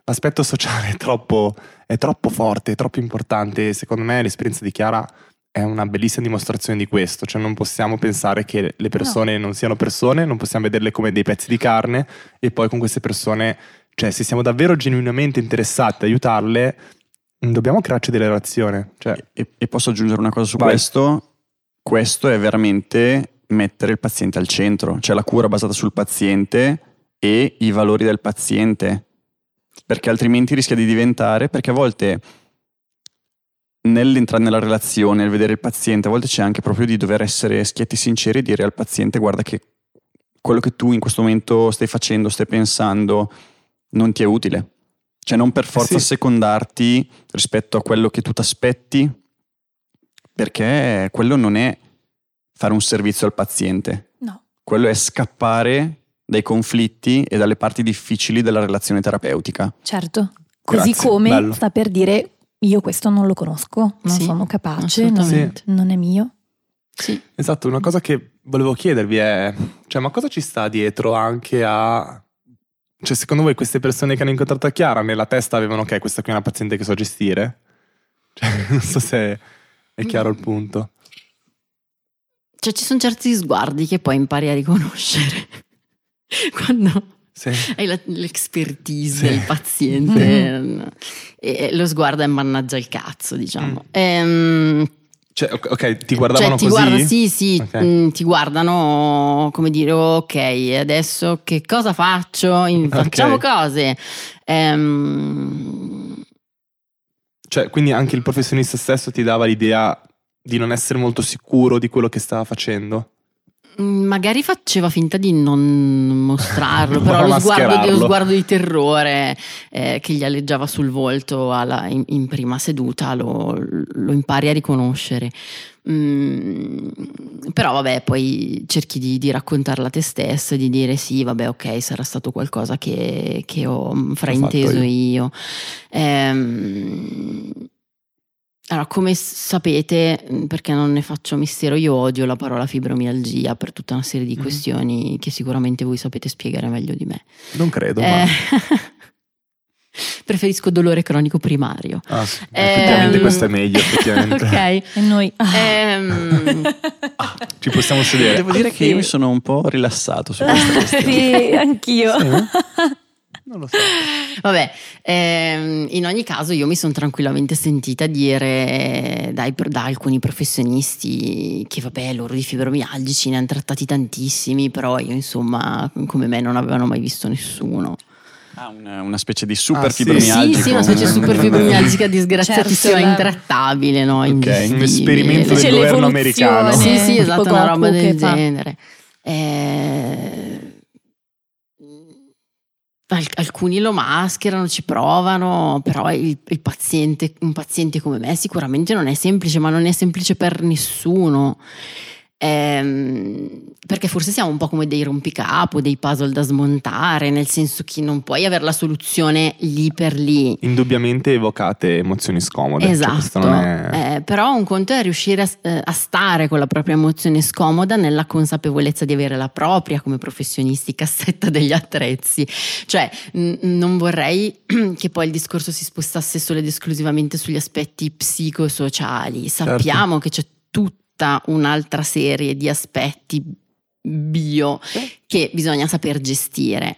l'aspetto sociale è troppo, è troppo forte, è troppo importante secondo me l'esperienza di Chiara è una bellissima dimostrazione di questo, cioè non possiamo pensare che le persone non siano persone, non possiamo vederle come dei pezzi di carne e poi con queste persone, cioè se siamo davvero genuinamente interessati ad aiutarle, dobbiamo crearci delle relazioni, cioè E, e posso aggiungere una cosa su Vai. questo? Questo è veramente mettere il paziente al centro, cioè la cura basata sul paziente e i valori del paziente, perché altrimenti rischia di diventare, perché a volte nell'entrare nella relazione, nel vedere il paziente, a volte c'è anche proprio di dover essere schietti sinceri e dire al paziente guarda che quello che tu in questo momento stai facendo, stai pensando, non ti è utile. Cioè non per forza Sì. secondarti rispetto a quello che tu ti aspetti, perché quello non è fare un servizio al paziente, No. quello è scappare dai conflitti e dalle parti difficili della relazione terapeutica. Certo. Così Grazie, come bello. sta per dire io questo non lo conosco, non Sì, sono capace, non, assolutamente. non è mio. Sì. Esatto, una cosa che volevo chiedervi è, cioè, ma cosa ci sta dietro anche a... Cioè, secondo voi queste persone che hanno incontrato Chiara nella testa avevano, ok, questa qui è una paziente che so gestire? Cioè, non so se è chiaro il punto. Cioè ci sono certi sguardi che poi impari a riconoscere. Quando Sì. hai la- l'expertise Sì. del paziente e lo sguardo è mannaggia il cazzo, diciamo. Ehm, Cioè, ok, ti guardavano cioè, ti così? guarda- sì, sì, Ok. mm, ti guardano come dire, ok, adesso che cosa faccio? In- Ok. Facciamo cose. Ehm, Cioè, quindi anche il professionista stesso ti dava l'idea di non essere molto sicuro di quello che stava facendo. Mm, Magari faceva finta di non mostrarlo, però lo sguardo, di, lo sguardo di terrore eh, che gli alleggiava sul volto alla- in, in prima seduta lo, lo impari a riconoscere. Mm, però vabbè, poi cerchi di, di raccontarla a te stesso, di dire sì, vabbè, ok, sarà stato qualcosa che, che ho frainteso io. io. Ehm, allora, come sapete, mh, perché non ne faccio mistero, io odio la parola fibromialgia per tutta una serie di Mhm. questioni che sicuramente voi sapete spiegare meglio di me. Non credo, Eh, ma... preferisco dolore cronico primario. Ah, sì. Ehm, Effettivamente questo è meglio, effettivamente. ok. E noi... Ehm, Ci possiamo sedere. Devo dire che io mi sono un po' rilassato su questa questione. sì, anch'io. Non lo so. Vabbè, ehm, in ogni caso io mi sono tranquillamente sentita dire dai- da alcuni professionisti che vabbè loro di fibromialgici ne hanno trattati tantissimi, però io insomma come me non avevano mai visto nessuno. Ah, una, una specie di super Ah, sì. fibromialgico. Sì, sì, una specie di super fibromialgica disgraziatissima, Certo, intrattabile, no? Invisibile. un esperimento del governo americano. Sì, sì, esatto, una roba del genere. Eh, alcuni lo mascherano, ci provano, però il, il paziente, un paziente come me sicuramente non è semplice, ma non è semplice per nessuno. Ehm, perché forse siamo un po' come dei rompicapo, dei puzzle da smontare, nel senso che non puoi avere la soluzione lì per lì. Indubbiamente evocate emozioni scomode. cioè, Esatto, non è- Eh, però un conto è riuscire a, eh, a stare con la propria emozione scomoda nella consapevolezza di avere la propria come professionisti cassetta degli attrezzi. Cioè, n- non vorrei che poi il discorso si spostasse solo ed esclusivamente sugli aspetti psicosociali. Sappiamo che c'è tutta un'altra serie di aspetti bio che bisogna saper gestire.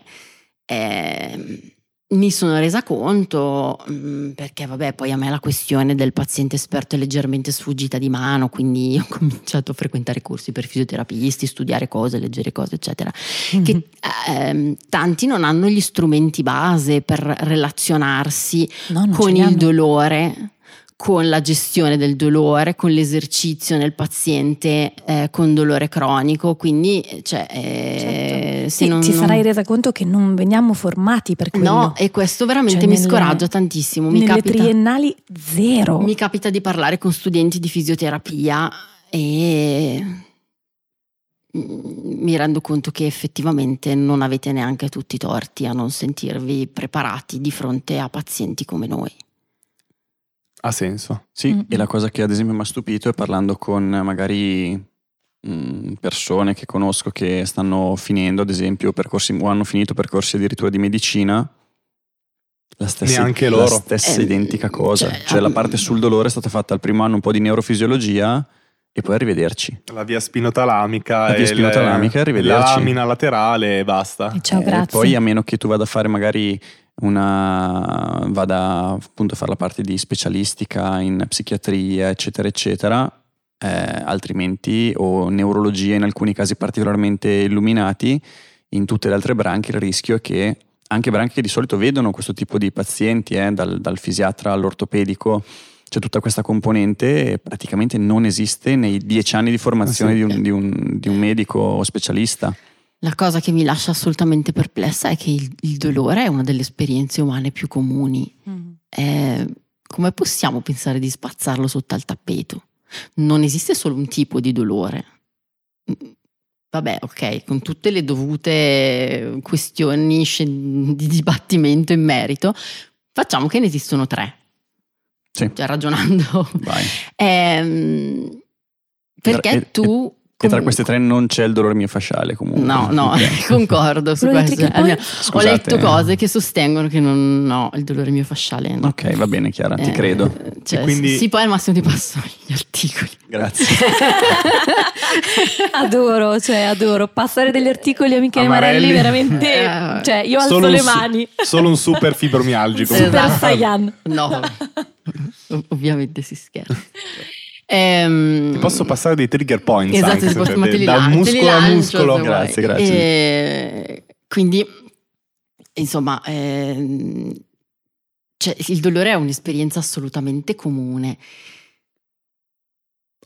Ehm, mi sono resa conto mm, perché, vabbè, poi a me la questione del paziente esperto è leggermente sfuggita di mano, quindi ho cominciato a frequentare corsi per fisioterapisti, studiare cose, leggere cose, eccetera. Che ehm, tanti non hanno gli strumenti base per relazionarsi No, con il hanno. dolore, con la gestione del dolore, con l'esercizio nel paziente eh, con dolore cronico. Quindi, eh, cioè, eh, Certo. Sì, non, ti non- sarai resa conto che non veniamo formati per quello. No, e questo veramente Cioè, mi nelle- scoraggia tantissimo. Mi Nelle capita, triennali zero. mi capita di parlare con studenti di fisioterapia e mm, mi rendo conto che effettivamente non avete neanche tutti i torti a non sentirvi preparati di fronte a pazienti come noi. Ha senso. Sì, Mm. e la cosa che ad esempio mi ha stupito è parlando con magari mm, persone che conosco che stanno finendo, ad esempio, percorsi o hanno finito percorsi addirittura di medicina. La stessa, Neanche la loro. stessa Eh, identica cosa. cioè, Cioè, la ah, parte sul dolore è stata fatta al primo anno un po' di neurofisiologia e poi arrivederci. La via spinotalamica, La via e spinotalamica, arrivederci. la lamina laterale e basta. E ciao, grazie. poi a meno che tu vada a fare magari una vada appunto a fare la parte di specialistica in psichiatria, eccetera, eccetera, eh, altrimenti o neurologia in alcuni casi particolarmente illuminati, in tutte le altre branche il rischio è che anche branche che di solito vedono questo tipo di pazienti, eh, dal, dal fisiatra all'ortopedico, c'è tutta questa componente e praticamente non esiste nei dieci anni di formazione Ah, sì. di, un, di un- di un medico specialista. La cosa che mi lascia assolutamente perplessa è che il, il dolore è una delle esperienze umane più comuni. Mm. Eh, come possiamo pensare di spazzarlo sotto al tappeto? Non esiste solo un tipo di dolore. Vabbè, ok, con tutte le dovute questioni di dibattimento in merito, facciamo che ne esistono tre. Sì. Cioè, ragionando. Vai. Ehm, perché E- tu... E tra comunque- queste tre non c'è il dolore miofasciale comunque. No, no, concordo su questo. Eh, Ho letto cose che sostengono che non no, il dolore miofasciale no. Ok, va bene Chiara, ti Eh, credo. Cioè, quindi- Sì, poi al massimo ti passo gli articoli. Grazie. adoro, cioè adoro. Passare degli articoli a Michele Amarelli. Marelli, veramente. Eh, cioè, io alzo Solo le su- mani. Solo un super fibromialgico. Super esatto. Saiyan. No, ov- ovviamente si scherza. Ehm, Ti posso passare dei trigger points Esatto, anche, posso- ma te li da lan- te li muscolo a lancio, muscolo. se vuoi. Grazie, grazie. E quindi, insomma, ehm, cioè, il dolore è un'esperienza assolutamente comune.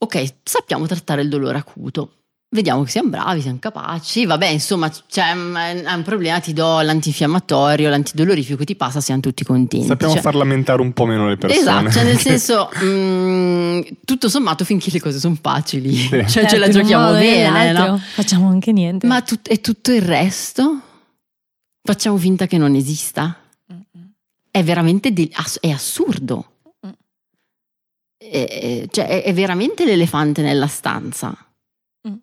ok, sappiamo trattare il dolore acuto. Vediamo che siamo bravi, siamo capaci. Vabbè, insomma, c'è un, è un problema, ti do l'antinfiammatorio, l'antidolorifico, ti passa, siamo tutti contenti. Sappiamo Cioè- far lamentare un po' meno le persone. Esatto, cioè nel senso, mm, tutto sommato finché le cose sono facili, cioè ce Certo, la in un giochiamo bene, no? Facciamo anche niente. Ma tut- e tutto il resto? Facciamo finta che non esista? È veramente di- ass- è assurdo. Mm. È, cioè, è- è veramente l'elefante nella stanza. Mm.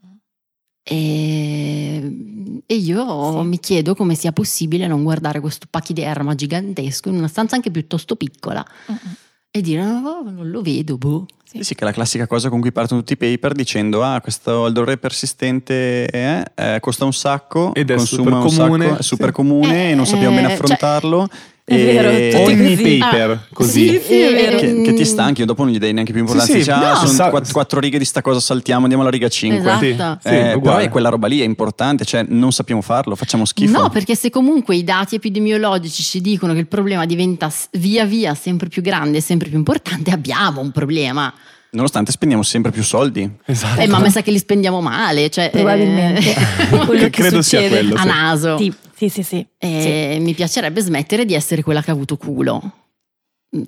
E, e io Sì. mi chiedo come sia possibile non guardare questo pachiderma gigantesco in una stanza anche piuttosto piccola Mm-mm. e dire "Oh, non lo vedo, boh. Sì, sì, che è la classica cosa con cui partono tutti i paper dicendo ah, questo il dolore persistente eh, eh, costa un sacco, Ed è consuma super un sacco, comune, è super sì. comune e non sappiamo bene Eh, cioè- affrontarlo. È vero, Ogni così. paper Ah, così. sì, sì, che, che ti stanchi, dopo non gli dai neanche più importanza. Sì, sì, ah, no. sono Sa- quatt- quattro righe di sta cosa, saltiamo, andiamo alla riga 5. Esatto. Sì, Eh, sì, però è quella roba lì è importante, cioè non sappiamo farlo, facciamo schifo. No, perché se comunque i dati epidemiologici ci dicono che il problema diventa via via sempre più grande e sempre più importante, abbiamo un problema. Nonostante spendiamo sempre più soldi. Esatto. Eh, ma mi sa che li spendiamo male, cioè, Probabilmente. eh, Quello che Credo sia succede. quello. a sì. naso. Sì, sì, sì. sì. E Mi piacerebbe smettere di essere quella che ha avuto culo.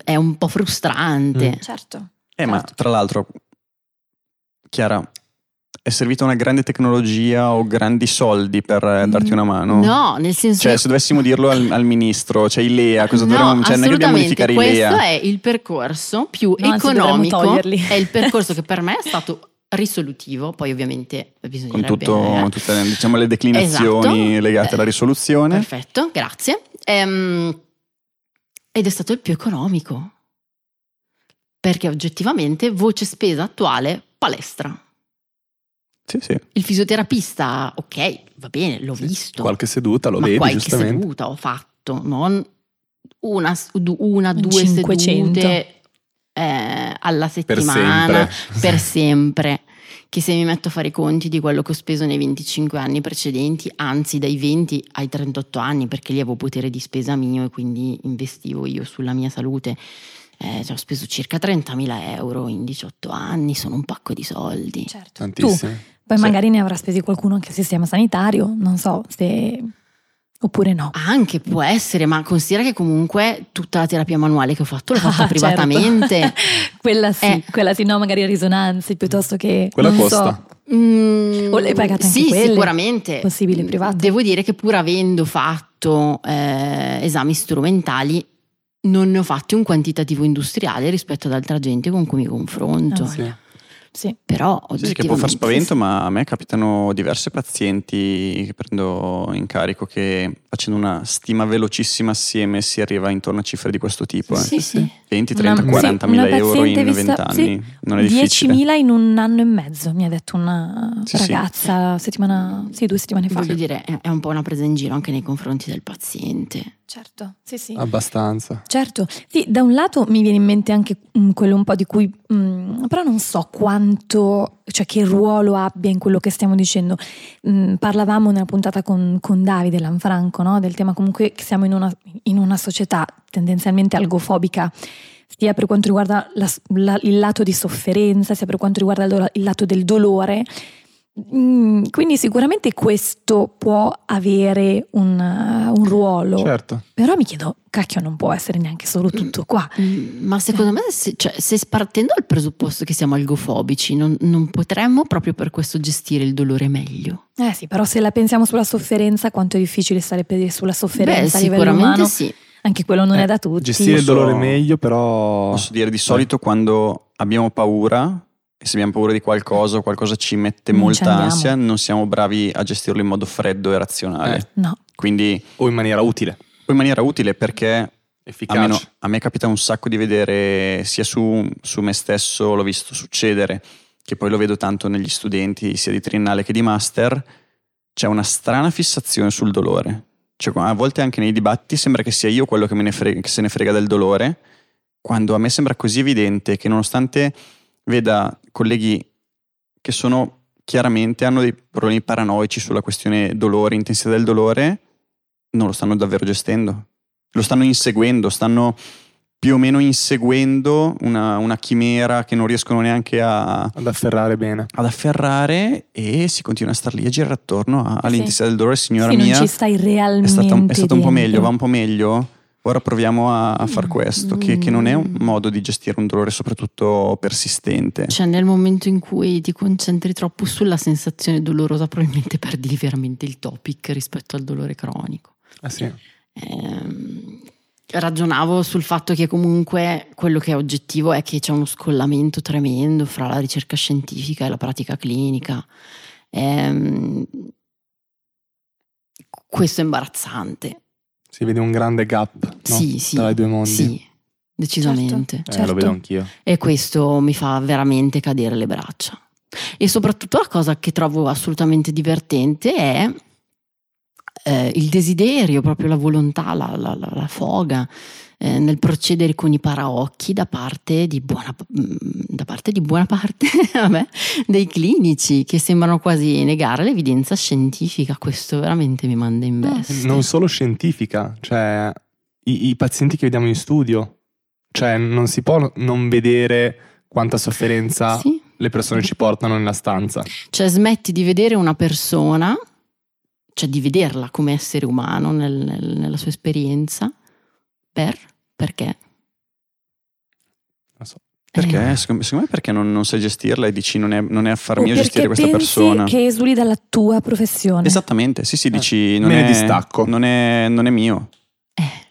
È un po' frustrante. Mm. Certo. Eh, ma Certo. tra l'altro, Chiara, è servita una grande tecnologia o grandi soldi per eh, darti una mano? No, nel senso Cioè, se dovessimo dirlo al, al ministro, cioè ILEA, cosa no, dovremmo, cioè, non è che dobbiamo modificare Questo ILEA. è il percorso più No, economico. È il percorso che per me è stato risolutivo. Poi, ovviamente, Con bisognerebbe. tutto, tutte diciamo, le declinazioni Esatto. legate alla Eh, risoluzione. Perfetto, grazie. Ehm, ed è stato il più economico. Perché oggettivamente, voce spesa attuale, palestra. Sì, sì. Il fisioterapista, ok, va bene, l'ho visto. Qualche seduta lo ma vedi qualche giustamente. seduta ho fatto, non una, una Un due 500. sedute eh, alla settimana sempre. per sempre. Che se mi metto a fare i conti di quello che ho speso nei 25 anni precedenti, anzi dai 20 ai 38 anni, perché lì avevo potere di spesa mio e quindi investivo io sulla mia salute. Eh, cioè, ho speso circa 30.000 euro in 18 anni, sono un pacco di soldi. certo. Tu, Tantissimi. poi Sì. magari ne avrà spesi qualcuno anche al sistema sanitario, non so se... Oppure no. Anche può essere, ma considera che comunque tutta la terapia manuale che ho fatto l'ho fatta Ah, privatamente. certo. quella sì, Eh. quella sì, no, magari risonanze piuttosto che... Quella non costa. So, Mm, O l'hai pagata anche sì, quelle? sicuramente. Possibili private? Devo dire che pur avendo fatto eh, esami strumentali, non ne ho fatti un quantitativo industriale rispetto ad altra gente con cui mi confronto. Ah, Sì. Sì. Però Sì, sì, che può far spavento, ma a me capitano diverse pazienti che prendo in carico che facendo una stima velocissima assieme si arriva intorno a cifre di questo tipo. eh. Sì, sì. 20, Una- 30, sì, 40 una mila euro in paziente 20 vista- anni. sì, non è difficile. 10.000 in un anno e mezzo, mi ha detto una Sì, sì. ragazza settimana, sì, due settimane fa. Voglio dire, è- è un po' una presa in giro anche nei confronti del paziente. Certo, sì, sì. Abbastanza. Certo, sì, da un lato mi viene in mente anche mm, quello un po' di cui, mm, però non so quanto, cioè che ruolo abbia in quello che stiamo dicendo. Mm, parlavamo nella puntata con, con Davide Lanfranco, no? del tema comunque che siamo in una, in una società tendenzialmente algofobica, sia per quanto riguarda la- la- il lato di sofferenza, sia per quanto riguarda il, il lato del dolore. Mm, quindi sicuramente questo può avere un, uh, un ruolo, Certo. però mi chiedo, cacchio, non può essere neanche solo tutto qua. Mm, Ma secondo me, se, cioè, se partendo dal presupposto che siamo algofobici, non, non potremmo proprio per questo gestire il dolore meglio. Eh sì, però se la pensiamo sulla sofferenza, quanto è difficile stare sulla Beh, sofferenza a livello sicuramente umano. sì. Anche quello non Eh, è da tutti. Gestire il Posso- dolore meglio, però. Posso dire, di solito quando abbiamo paura, e se abbiamo paura di qualcosa o qualcosa ci mette Non molta ansia, non siamo bravi a gestirlo in modo freddo e razionale. Eh. No, Quindi, O in maniera utile, o in maniera utile perché efficace. Almeno a me capita un sacco di vedere sia su, su me stesso, l'ho visto succedere, che poi lo vedo tanto negli studenti sia di triennale che di master, c'è una strana fissazione sul dolore. Cioè, a volte anche nei dibattiti sembra che sia io quello che, me ne frega- che se ne frega del dolore, quando a me sembra così evidente che nonostante veda colleghi che sono chiaramente hanno dei problemi paranoici sulla questione dolore, intensità del dolore, non lo stanno davvero gestendo lo stanno inseguendo, stanno più o meno inseguendo una, una chimera che non riescono neanche a, Ad afferrare bene. ad afferrare e si continua a star lì a girare attorno a- all'intensità del dolore. Signora sì, mia, non ci stai è realmente stato, è stato un po' meglio, va un po' meglio. Ora proviamo a, a far questo, che, che non è un modo di gestire un dolore soprattutto persistente. Cioè, nel momento in cui ti concentri troppo sulla sensazione dolorosa, probabilmente perdi veramente il topic rispetto al dolore cronico. Ah sì. Ehm, ragionavo sul fatto che comunque quello che è oggettivo è che c'è uno scollamento tremendo fra la ricerca scientifica e la pratica clinica. Ehm, questo è imbarazzante. Si vede un grande gap no? Sì, sì. tra i due mondi. Sì, decisamente. Eh, certo. Lo vedo anch'io. E questo mi fa veramente cadere le braccia. E soprattutto la cosa che trovo assolutamente divertente è eh, il desiderio, proprio la volontà, la, la- la- la foga eh, nel procedere con i paraocchi da parte di buona, mm, da parte, di buona parte vabbè, dei clinici che sembrano quasi negare l'evidenza scientifica. Questo veramente mi manda in veste. Non solo scientifica, cioè i, i pazienti che vediamo in studio, cioè non si può non vedere quanta sofferenza Sì. le persone ci portano nella stanza. Cioè smetti di vedere una persona, cioè di vederla come essere umano nel- nel- nella sua esperienza, per, perché? Non so. Perché? Eh, Secondo, secondo me perché non, non sai gestirla e dici non è, non è affar O mio perché gestire questa pensi persona. che esuli dalla tua professione. Esattamente, sì sì, dici me non, è, distacco. non, è, non è mio. eh.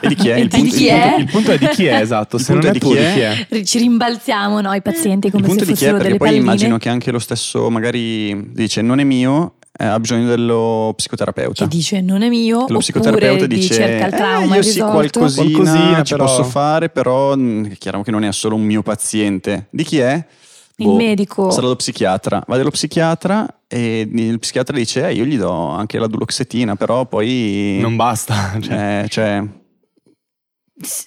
E di chi è? Il di punto, chi il è? punto- Il punto è di chi è, esatto. Il Se non punto è di chi di è? chi è? Ci rimbalziamo no, i pazienti come il punto se di chi è fossero perché delle poi palline. immagino che anche lo stesso magari dice non è mio, eh, ha bisogno dello psicoterapeuta. che dice non è mio, Lo psicoterapeuta dice cerca il "Eh, trauma io sì qualcosina, Qualcosina, ci però." posso fare, però è chiaro che non è solo un mio paziente. Di chi è? Il Boh, medico. Sarà lo psichiatra. Va dallo psichiatra e il psichiatra dice eh, io gli do anche la duloxetina, però poi... Non basta. Cioè, eh, cioè, S-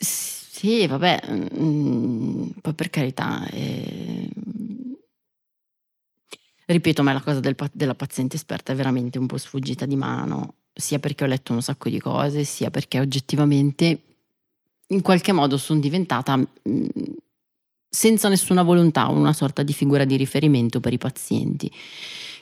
Sì, vabbè, mm, poi per carità. eh, Ripeto, a me la cosa del della paziente esperta è veramente un po' sfuggita di mano, sia perché ho letto un sacco di cose, sia perché oggettivamente in qualche modo sono diventata mm, senza nessuna volontà una sorta di figura di riferimento per i pazienti,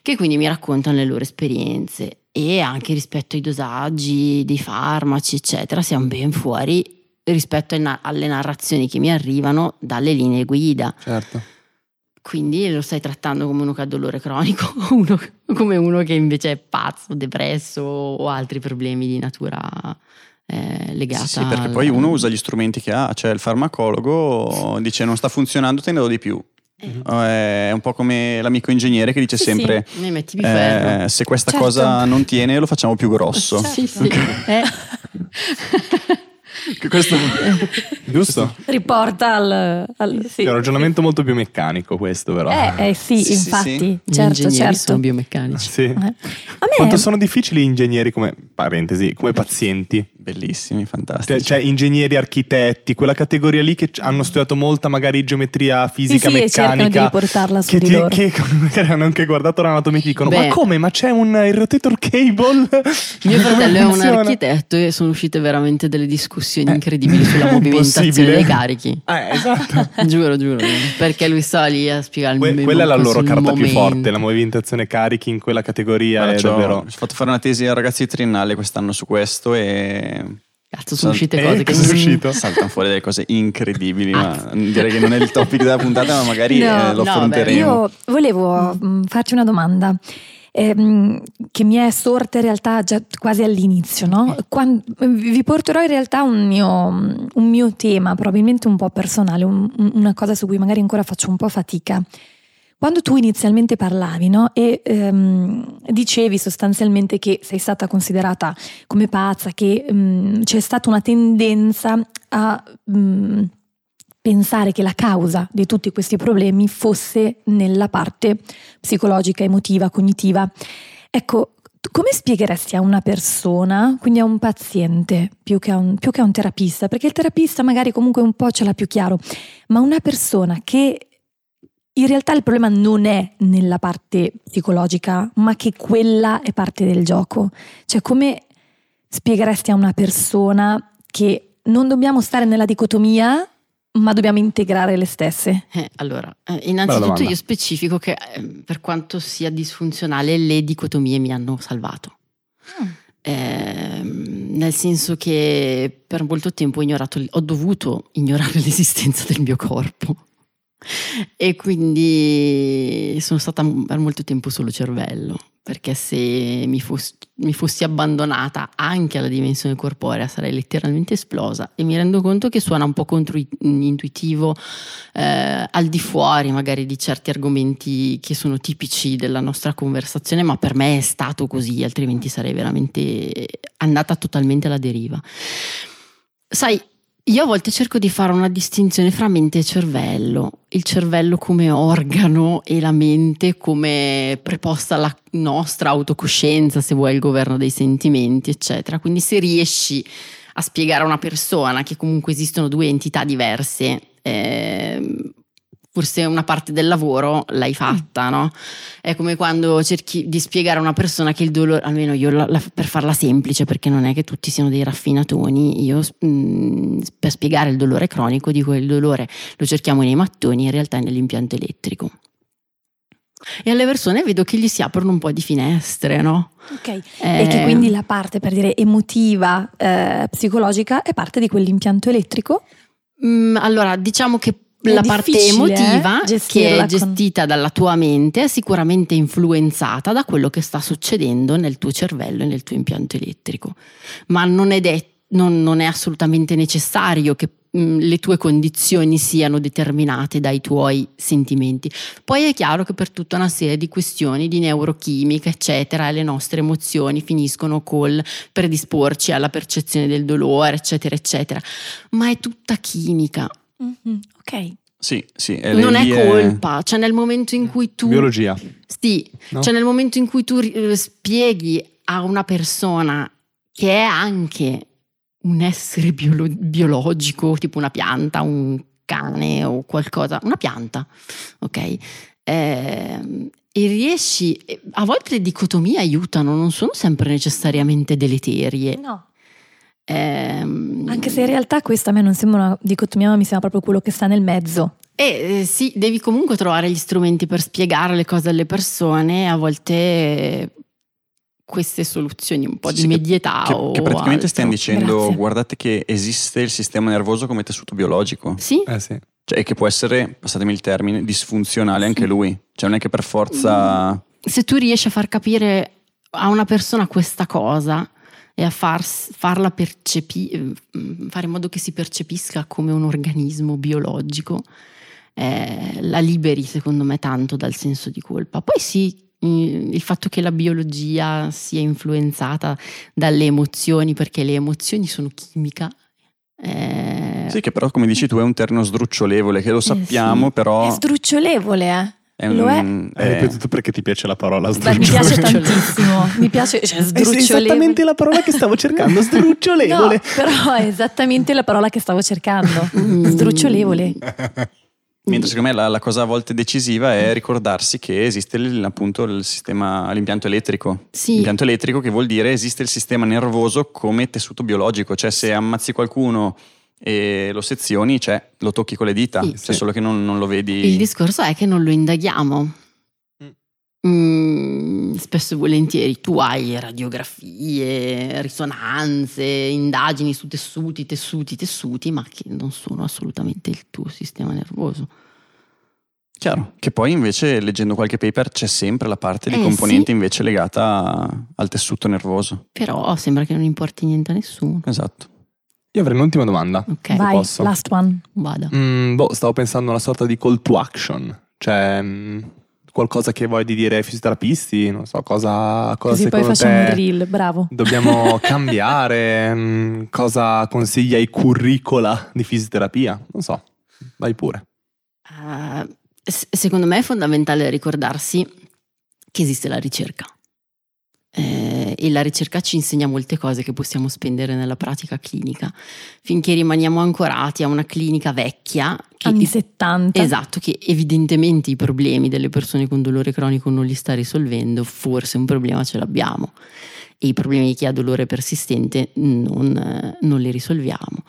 che quindi mi raccontano le loro esperienze e anche rispetto ai dosaggi dei farmaci, eccetera, siamo ben fuori rispetto alle narrazioni che mi arrivano dalle linee guida. certo. Quindi lo stai trattando come uno che ha dolore cronico uno- come uno che invece è pazzo, depresso o altri problemi di natura eh, legata. sì, sì, perché al- poi uno usa gli strumenti che ha, cioè il farmacologo dice non sta funzionando, te ne do di più. Eh, È un po' come l'amico ingegnere che dice Sì, sempre ferro. eh, se questa Certo. cosa non tiene lo facciamo più grosso. Sì, sì. Eh. Che Questo Giusto? Riporta al... al- sì. È un ragionamento molto più meccanico questo però. Eh, eh, sì, Sì, infatti, sì. Gli certo, ingegneri certo. sono biomeccanici. Sì. Eh. A me Quanto sono difficili gli ingegneri come, parentesi, come pazienti? Bellissimi, Cioè, fantastici. cioè, ingegneri, architetti, quella categoria lì che hanno studiato molta magari geometria sì, fisica, sì, di meccanica. riportarla su Che, di ti- loro. che magari hanno anche guardato l'anatomia e dicono: Beh. Ma come? Ma c'è un il rotator cable? Mio fratello è un Funziona?" architetto e sono uscite veramente delle discussioni incredibili sulla movimentazione dei carichi. Eh, esatto. giuro, giuro. Perché lui sta lì a spiegarmi. Que- quella è la loro carta più momento. forte, la movimentazione carichi in quella categoria Guarda, è davvero. Ho fatto fare una tesi ai ragazzi di triennale quest'anno su questo e Cazzo, sono uscite eh, cose che cosa è uscito? saltano fuori delle cose incredibili. ma direi che non è il topic della puntata, ma magari No, eh, lo no, affronteremo. Io volevo mh, farti una domanda ehm, che mi è sorta in realtà già quasi all'inizio. No? Quan- vi porterò in realtà un mio, un mio tema, probabilmente un po' personale, un- una cosa su cui magari ancora faccio un po' fatica. Quando tu inizialmente parlavi no? e ehm, dicevi sostanzialmente che sei stata considerata come pazza, che mh, c'è stata una tendenza a mh, pensare che la causa di tutti questi problemi fosse nella parte psicologica, emotiva, cognitiva. Ecco, come spiegheresti a una persona, quindi a un paziente, più che a un, più che a un terapista, perché il terapista magari comunque un po' ce l'ha più chiaro, ma una persona che in realtà il problema non è nella parte psicologica, ma che quella è parte del gioco. Cioè, come spiegheresti a una persona che non dobbiamo stare nella dicotomia, ma dobbiamo integrare le stesse. Eh, allora, eh, innanzitutto io specifico che eh, per quanto sia disfunzionale, le dicotomie mi hanno salvato. Ehm, nel senso che per molto tempo ho, ignorato, ho dovuto ignorare l'esistenza del mio corpo. E quindi sono stata per molto tempo solo cervello, perché se mi, fos- mi fossi abbandonata anche alla dimensione corporea sarei letteralmente esplosa e mi rendo conto che suona un po' controintuitivo eh, al di fuori magari di certi argomenti che sono tipici della nostra conversazione, ma per me è stato così, altrimenti sarei veramente andata totalmente alla deriva. Sai, io a volte cerco di fare una distinzione fra mente e cervello, il cervello come organo e la mente come preposta alla nostra autocoscienza, se vuoi, il governo dei sentimenti, eccetera. Quindi se riesci a spiegare a una persona che comunque esistono due entità diverse, ehm, forse una parte del lavoro l'hai fatta, no? È come quando cerchi di spiegare a una persona che il dolore, almeno io la- la- per farla semplice, perché non è che tutti siano dei raffinatoni, io mm, per spiegare il dolore cronico dico che il dolore lo cerchiamo nei mattoni, in realtà è nell'impianto elettrico. E alle persone vedo che gli si aprono un po' di finestre, no? Ok. E che Eh, quindi la parte, per dire, emotiva, eh, psicologica è parte di quell'impianto elettrico? Mm, allora, diciamo che la parte difficile, emotiva, eh, che è con- gestita dalla tua mente, è sicuramente influenzata da quello che sta succedendo nel tuo cervello e nel tuo impianto elettrico. Ma non è, det- non- non è assolutamente necessario che mm, le tue condizioni siano determinate dai tuoi sentimenti. Poi è chiaro che per tutta una serie di questioni di neurochimica, eccetera, le nostre emozioni finiscono col predisporci alla percezione del dolore, eccetera, eccetera. Ma è tutta chimica. Mhm, Ok. Sì, sì. Non è colpa, cioè nel momento in cui tu Biologia. sì, No? cioè nel momento in cui tu eh, spieghi a una persona che è anche un essere biolo- biologico, tipo una pianta, un cane o qualcosa, una pianta, ok? Ehm, e riesci, a volte le dicotomie aiutano, non sono sempre necessariamente deleterie. No. Ehm, Anche se in realtà questa a me non sembra una dicotomia, ma mi sembra proprio quello che sta nel mezzo. E eh, sì, devi comunque trovare gli strumenti per spiegare le cose alle persone, a volte queste soluzioni un po' Sì, di sì, che- medietà Che, o che praticamente altro. stiamo dicendo, Grazie. guardate che esiste il sistema nervoso come tessuto biologico, Sì, Eh sì. cioè che può essere, passatemi il termine, disfunzionale anche lui, cioè non è che per forza... se tu riesci a far capire a una persona questa cosa e a far- farla percepire, fare in modo che si percepisca come un organismo biologico, eh, la liberi secondo me tanto dal senso di colpa. Poi sì, mm, il fatto che la biologia sia influenzata dalle emozioni, perché le emozioni sono chimica. eh, Sì, che però come dici tu è un terreno sdrucciolevole, che lo sappiamo, sì. però... È sdrucciolevole, eh. È un- lo è. Hai è- ripetuto perché ti piace la parola Beh, mi sdrucciolevole. piace Sdrucciolevole. tantissimo. Mi piace, cioè, È sdrucciolevole. esattamente la parola che stavo cercando, No, sdrucciolevole. però è esattamente la parola che stavo cercando. Mm. Sdrucciolevole. Mentre secondo me la, la cosa a volte decisiva è ricordarsi che esiste appunto il sistema, l'impianto elettrico. Sì. L'impianto elettrico che vuol dire esiste il sistema nervoso come tessuto biologico, cioè se ammazzi qualcuno e lo sezioni, cioè lo tocchi con le dita, Sì. cioè solo che non, non lo vedi. Il discorso è che non lo indaghiamo. Mm, spesso e volentieri tu hai radiografie, risonanze, indagini su tessuti, tessuti, tessuti, ma che non sono assolutamente il tuo sistema nervoso. Chiaro, che poi invece leggendo qualche paper c'è sempre la parte di Eh, componente sì. invece legata al tessuto nervoso. Però sembra che non importi niente a nessuno. Esatto. Io avrei un'ultima domanda. Ok, Vai, posso? last one. vada. Mm, boh, stavo pensando a una sorta di call to action. Cioè, mm, qualcosa che vuoi di dire ai fisioterapisti? Non so, cosa, cosa Così poi facciamo un te drill, bravo. dobbiamo cambiare? Mm, cosa consiglia ai curricula di fisioterapia? Non so, vai pure. S- secondo me è fondamentale ricordarsi che esiste la ricerca. Eh, e la ricerca ci insegna molte cose che possiamo spendere nella pratica clinica. Finché rimaniamo ancorati a una clinica vecchia, che, Anni 70. esatto, che evidentemente i problemi delle persone con dolore cronico non li sta risolvendo, forse un problema ce l'abbiamo. e i problemi di chi ha dolore persistente non, non li risolviamo.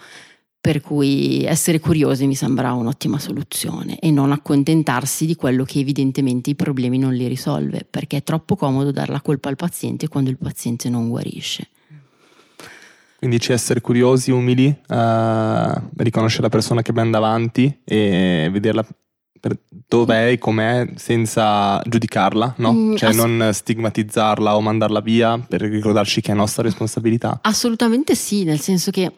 Per cui essere curiosi mi sembra un'ottima soluzione e non accontentarsi di quello che evidentemente i problemi non li risolve, perché è troppo comodo dare la colpa al paziente quando il paziente non guarisce. Quindi c'è essere curiosi, umili, uh, riconoscere la persona che abbiamo davanti e vederla per dov'è e com'è senza giudicarla, no? Mm, cioè non stigmatizzarla o mandarla via per ricordarci che è nostra responsabilità. Assolutamente sì, nel senso che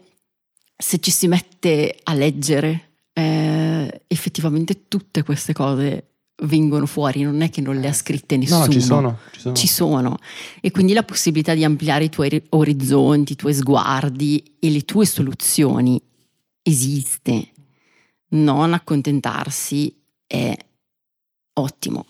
se ci si mette a leggere, eh, effettivamente tutte queste cose vengono fuori, non è che non le ha scritte nessuno. No, ci sono, ci sono. Ci sono. E quindi la possibilità di ampliare i tuoi orizzonti, i tuoi sguardi e le tue soluzioni esiste. Non accontentarsi è ottimo.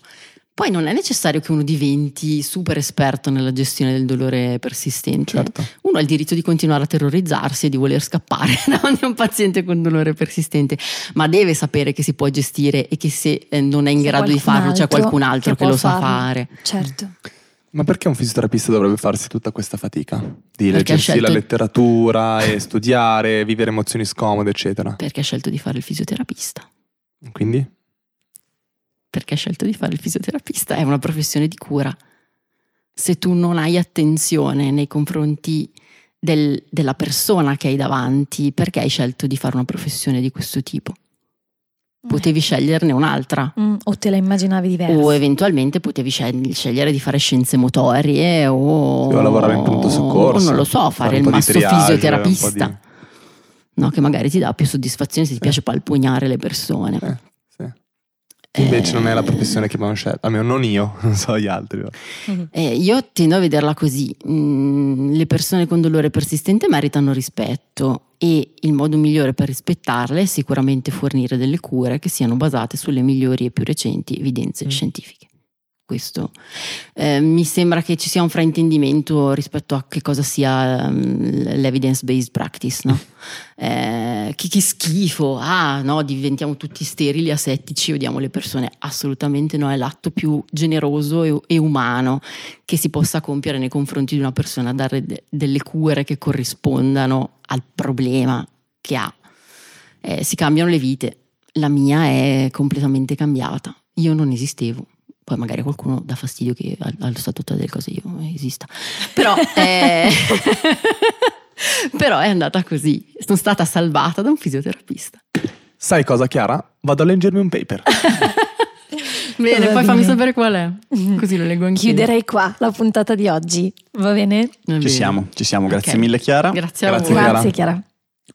Poi non è necessario che uno diventi super esperto nella gestione del dolore persistente. Certo. Uno ha il diritto di continuare a terrorizzarsi e di voler scappare da un paziente con dolore persistente, ma deve sapere che si può gestire e che se eh, non è in se grado di farlo c'è qualcun altro che, che lo farlo. sa fare. Certo. Ma perché un fisioterapista dovrebbe farsi tutta questa fatica? Di perché leggersi la letteratura e studiare, vivere emozioni scomode, eccetera? Perché ha scelto di fare il fisioterapista. Quindi? Perché ha scelto di fare il fisioterapista, è una professione di cura. Se tu non hai attenzione nei confronti del, della persona che hai davanti, perché hai scelto di fare una professione di questo tipo? Potevi sceglierne un'altra. Mm, o te la immaginavi diversa. O eventualmente potevi scegliere di fare scienze motorie o, o lavorare in pronto soccorso. O non lo so, fare, fare il masso triage, fisioterapista. Di... No, che magari ti dà più soddisfazione se ti piace palpugnare le persone. Eh. Invece non è la professione che abbiamo scelto, almeno non io, non so gli altri. Eh, io tendo a vederla così, mm, le persone con dolore persistente meritano rispetto e il modo migliore per rispettarle è sicuramente fornire delle cure che siano basate sulle migliori e più recenti evidenze mm. scientifiche questo. Eh, mi sembra che ci sia un fraintendimento rispetto a che cosa sia um, l'evidence based practice, no? eh, che, che, schifo, ah no, diventiamo tutti sterili, asettici, odiamo le persone. Assolutamente no, è l'atto più generoso e, e umano che si possa compiere nei confronti di una persona, dare de- delle cure che corrispondano al problema che ha. Eh, si cambiano le vite, la mia è completamente cambiata, io non esistevo poi magari qualcuno dà fastidio che allo stato delle cose io esista. Però, è... Però è andata così. Sono stata salvata da un fisioterapista. Sai cosa, Chiara? Vado a leggermi un paper. bene, poi fammi sapere qual è. Così lo leggo anch'io. Chiuderei qua la puntata di oggi. Va bene? Ci siamo, ci siamo. Grazie okay. mille, Chiara. Grazie a Grazie, voi. Grazie, Chiara.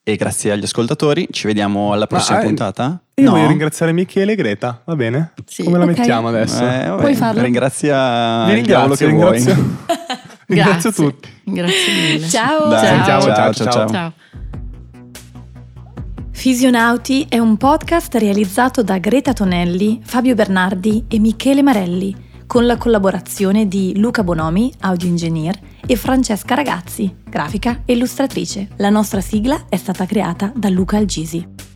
E grazie agli ascoltatori. Ci vediamo alla prossima ah, puntata. Io no? voglio ringraziare Michele e Greta, va bene? Sì. Come la okay. mettiamo adesso? Eh, Puoi farlo. Ringrazia Vi ringrazio, ringrazio. ringrazio tutti. Grazie mille. Ciao. Dai, ciao. Ciao, ciao, ciao, ciao. ciao. Fisionauti è un podcast realizzato da Greta Tonelli, Fabio Bernardi e Michele Marelli, con la collaborazione di Luca Bonomi, audio engineer, e Francesca Ragazzi, grafica e illustratrice. La nostra sigla è stata creata da Luca Algisi.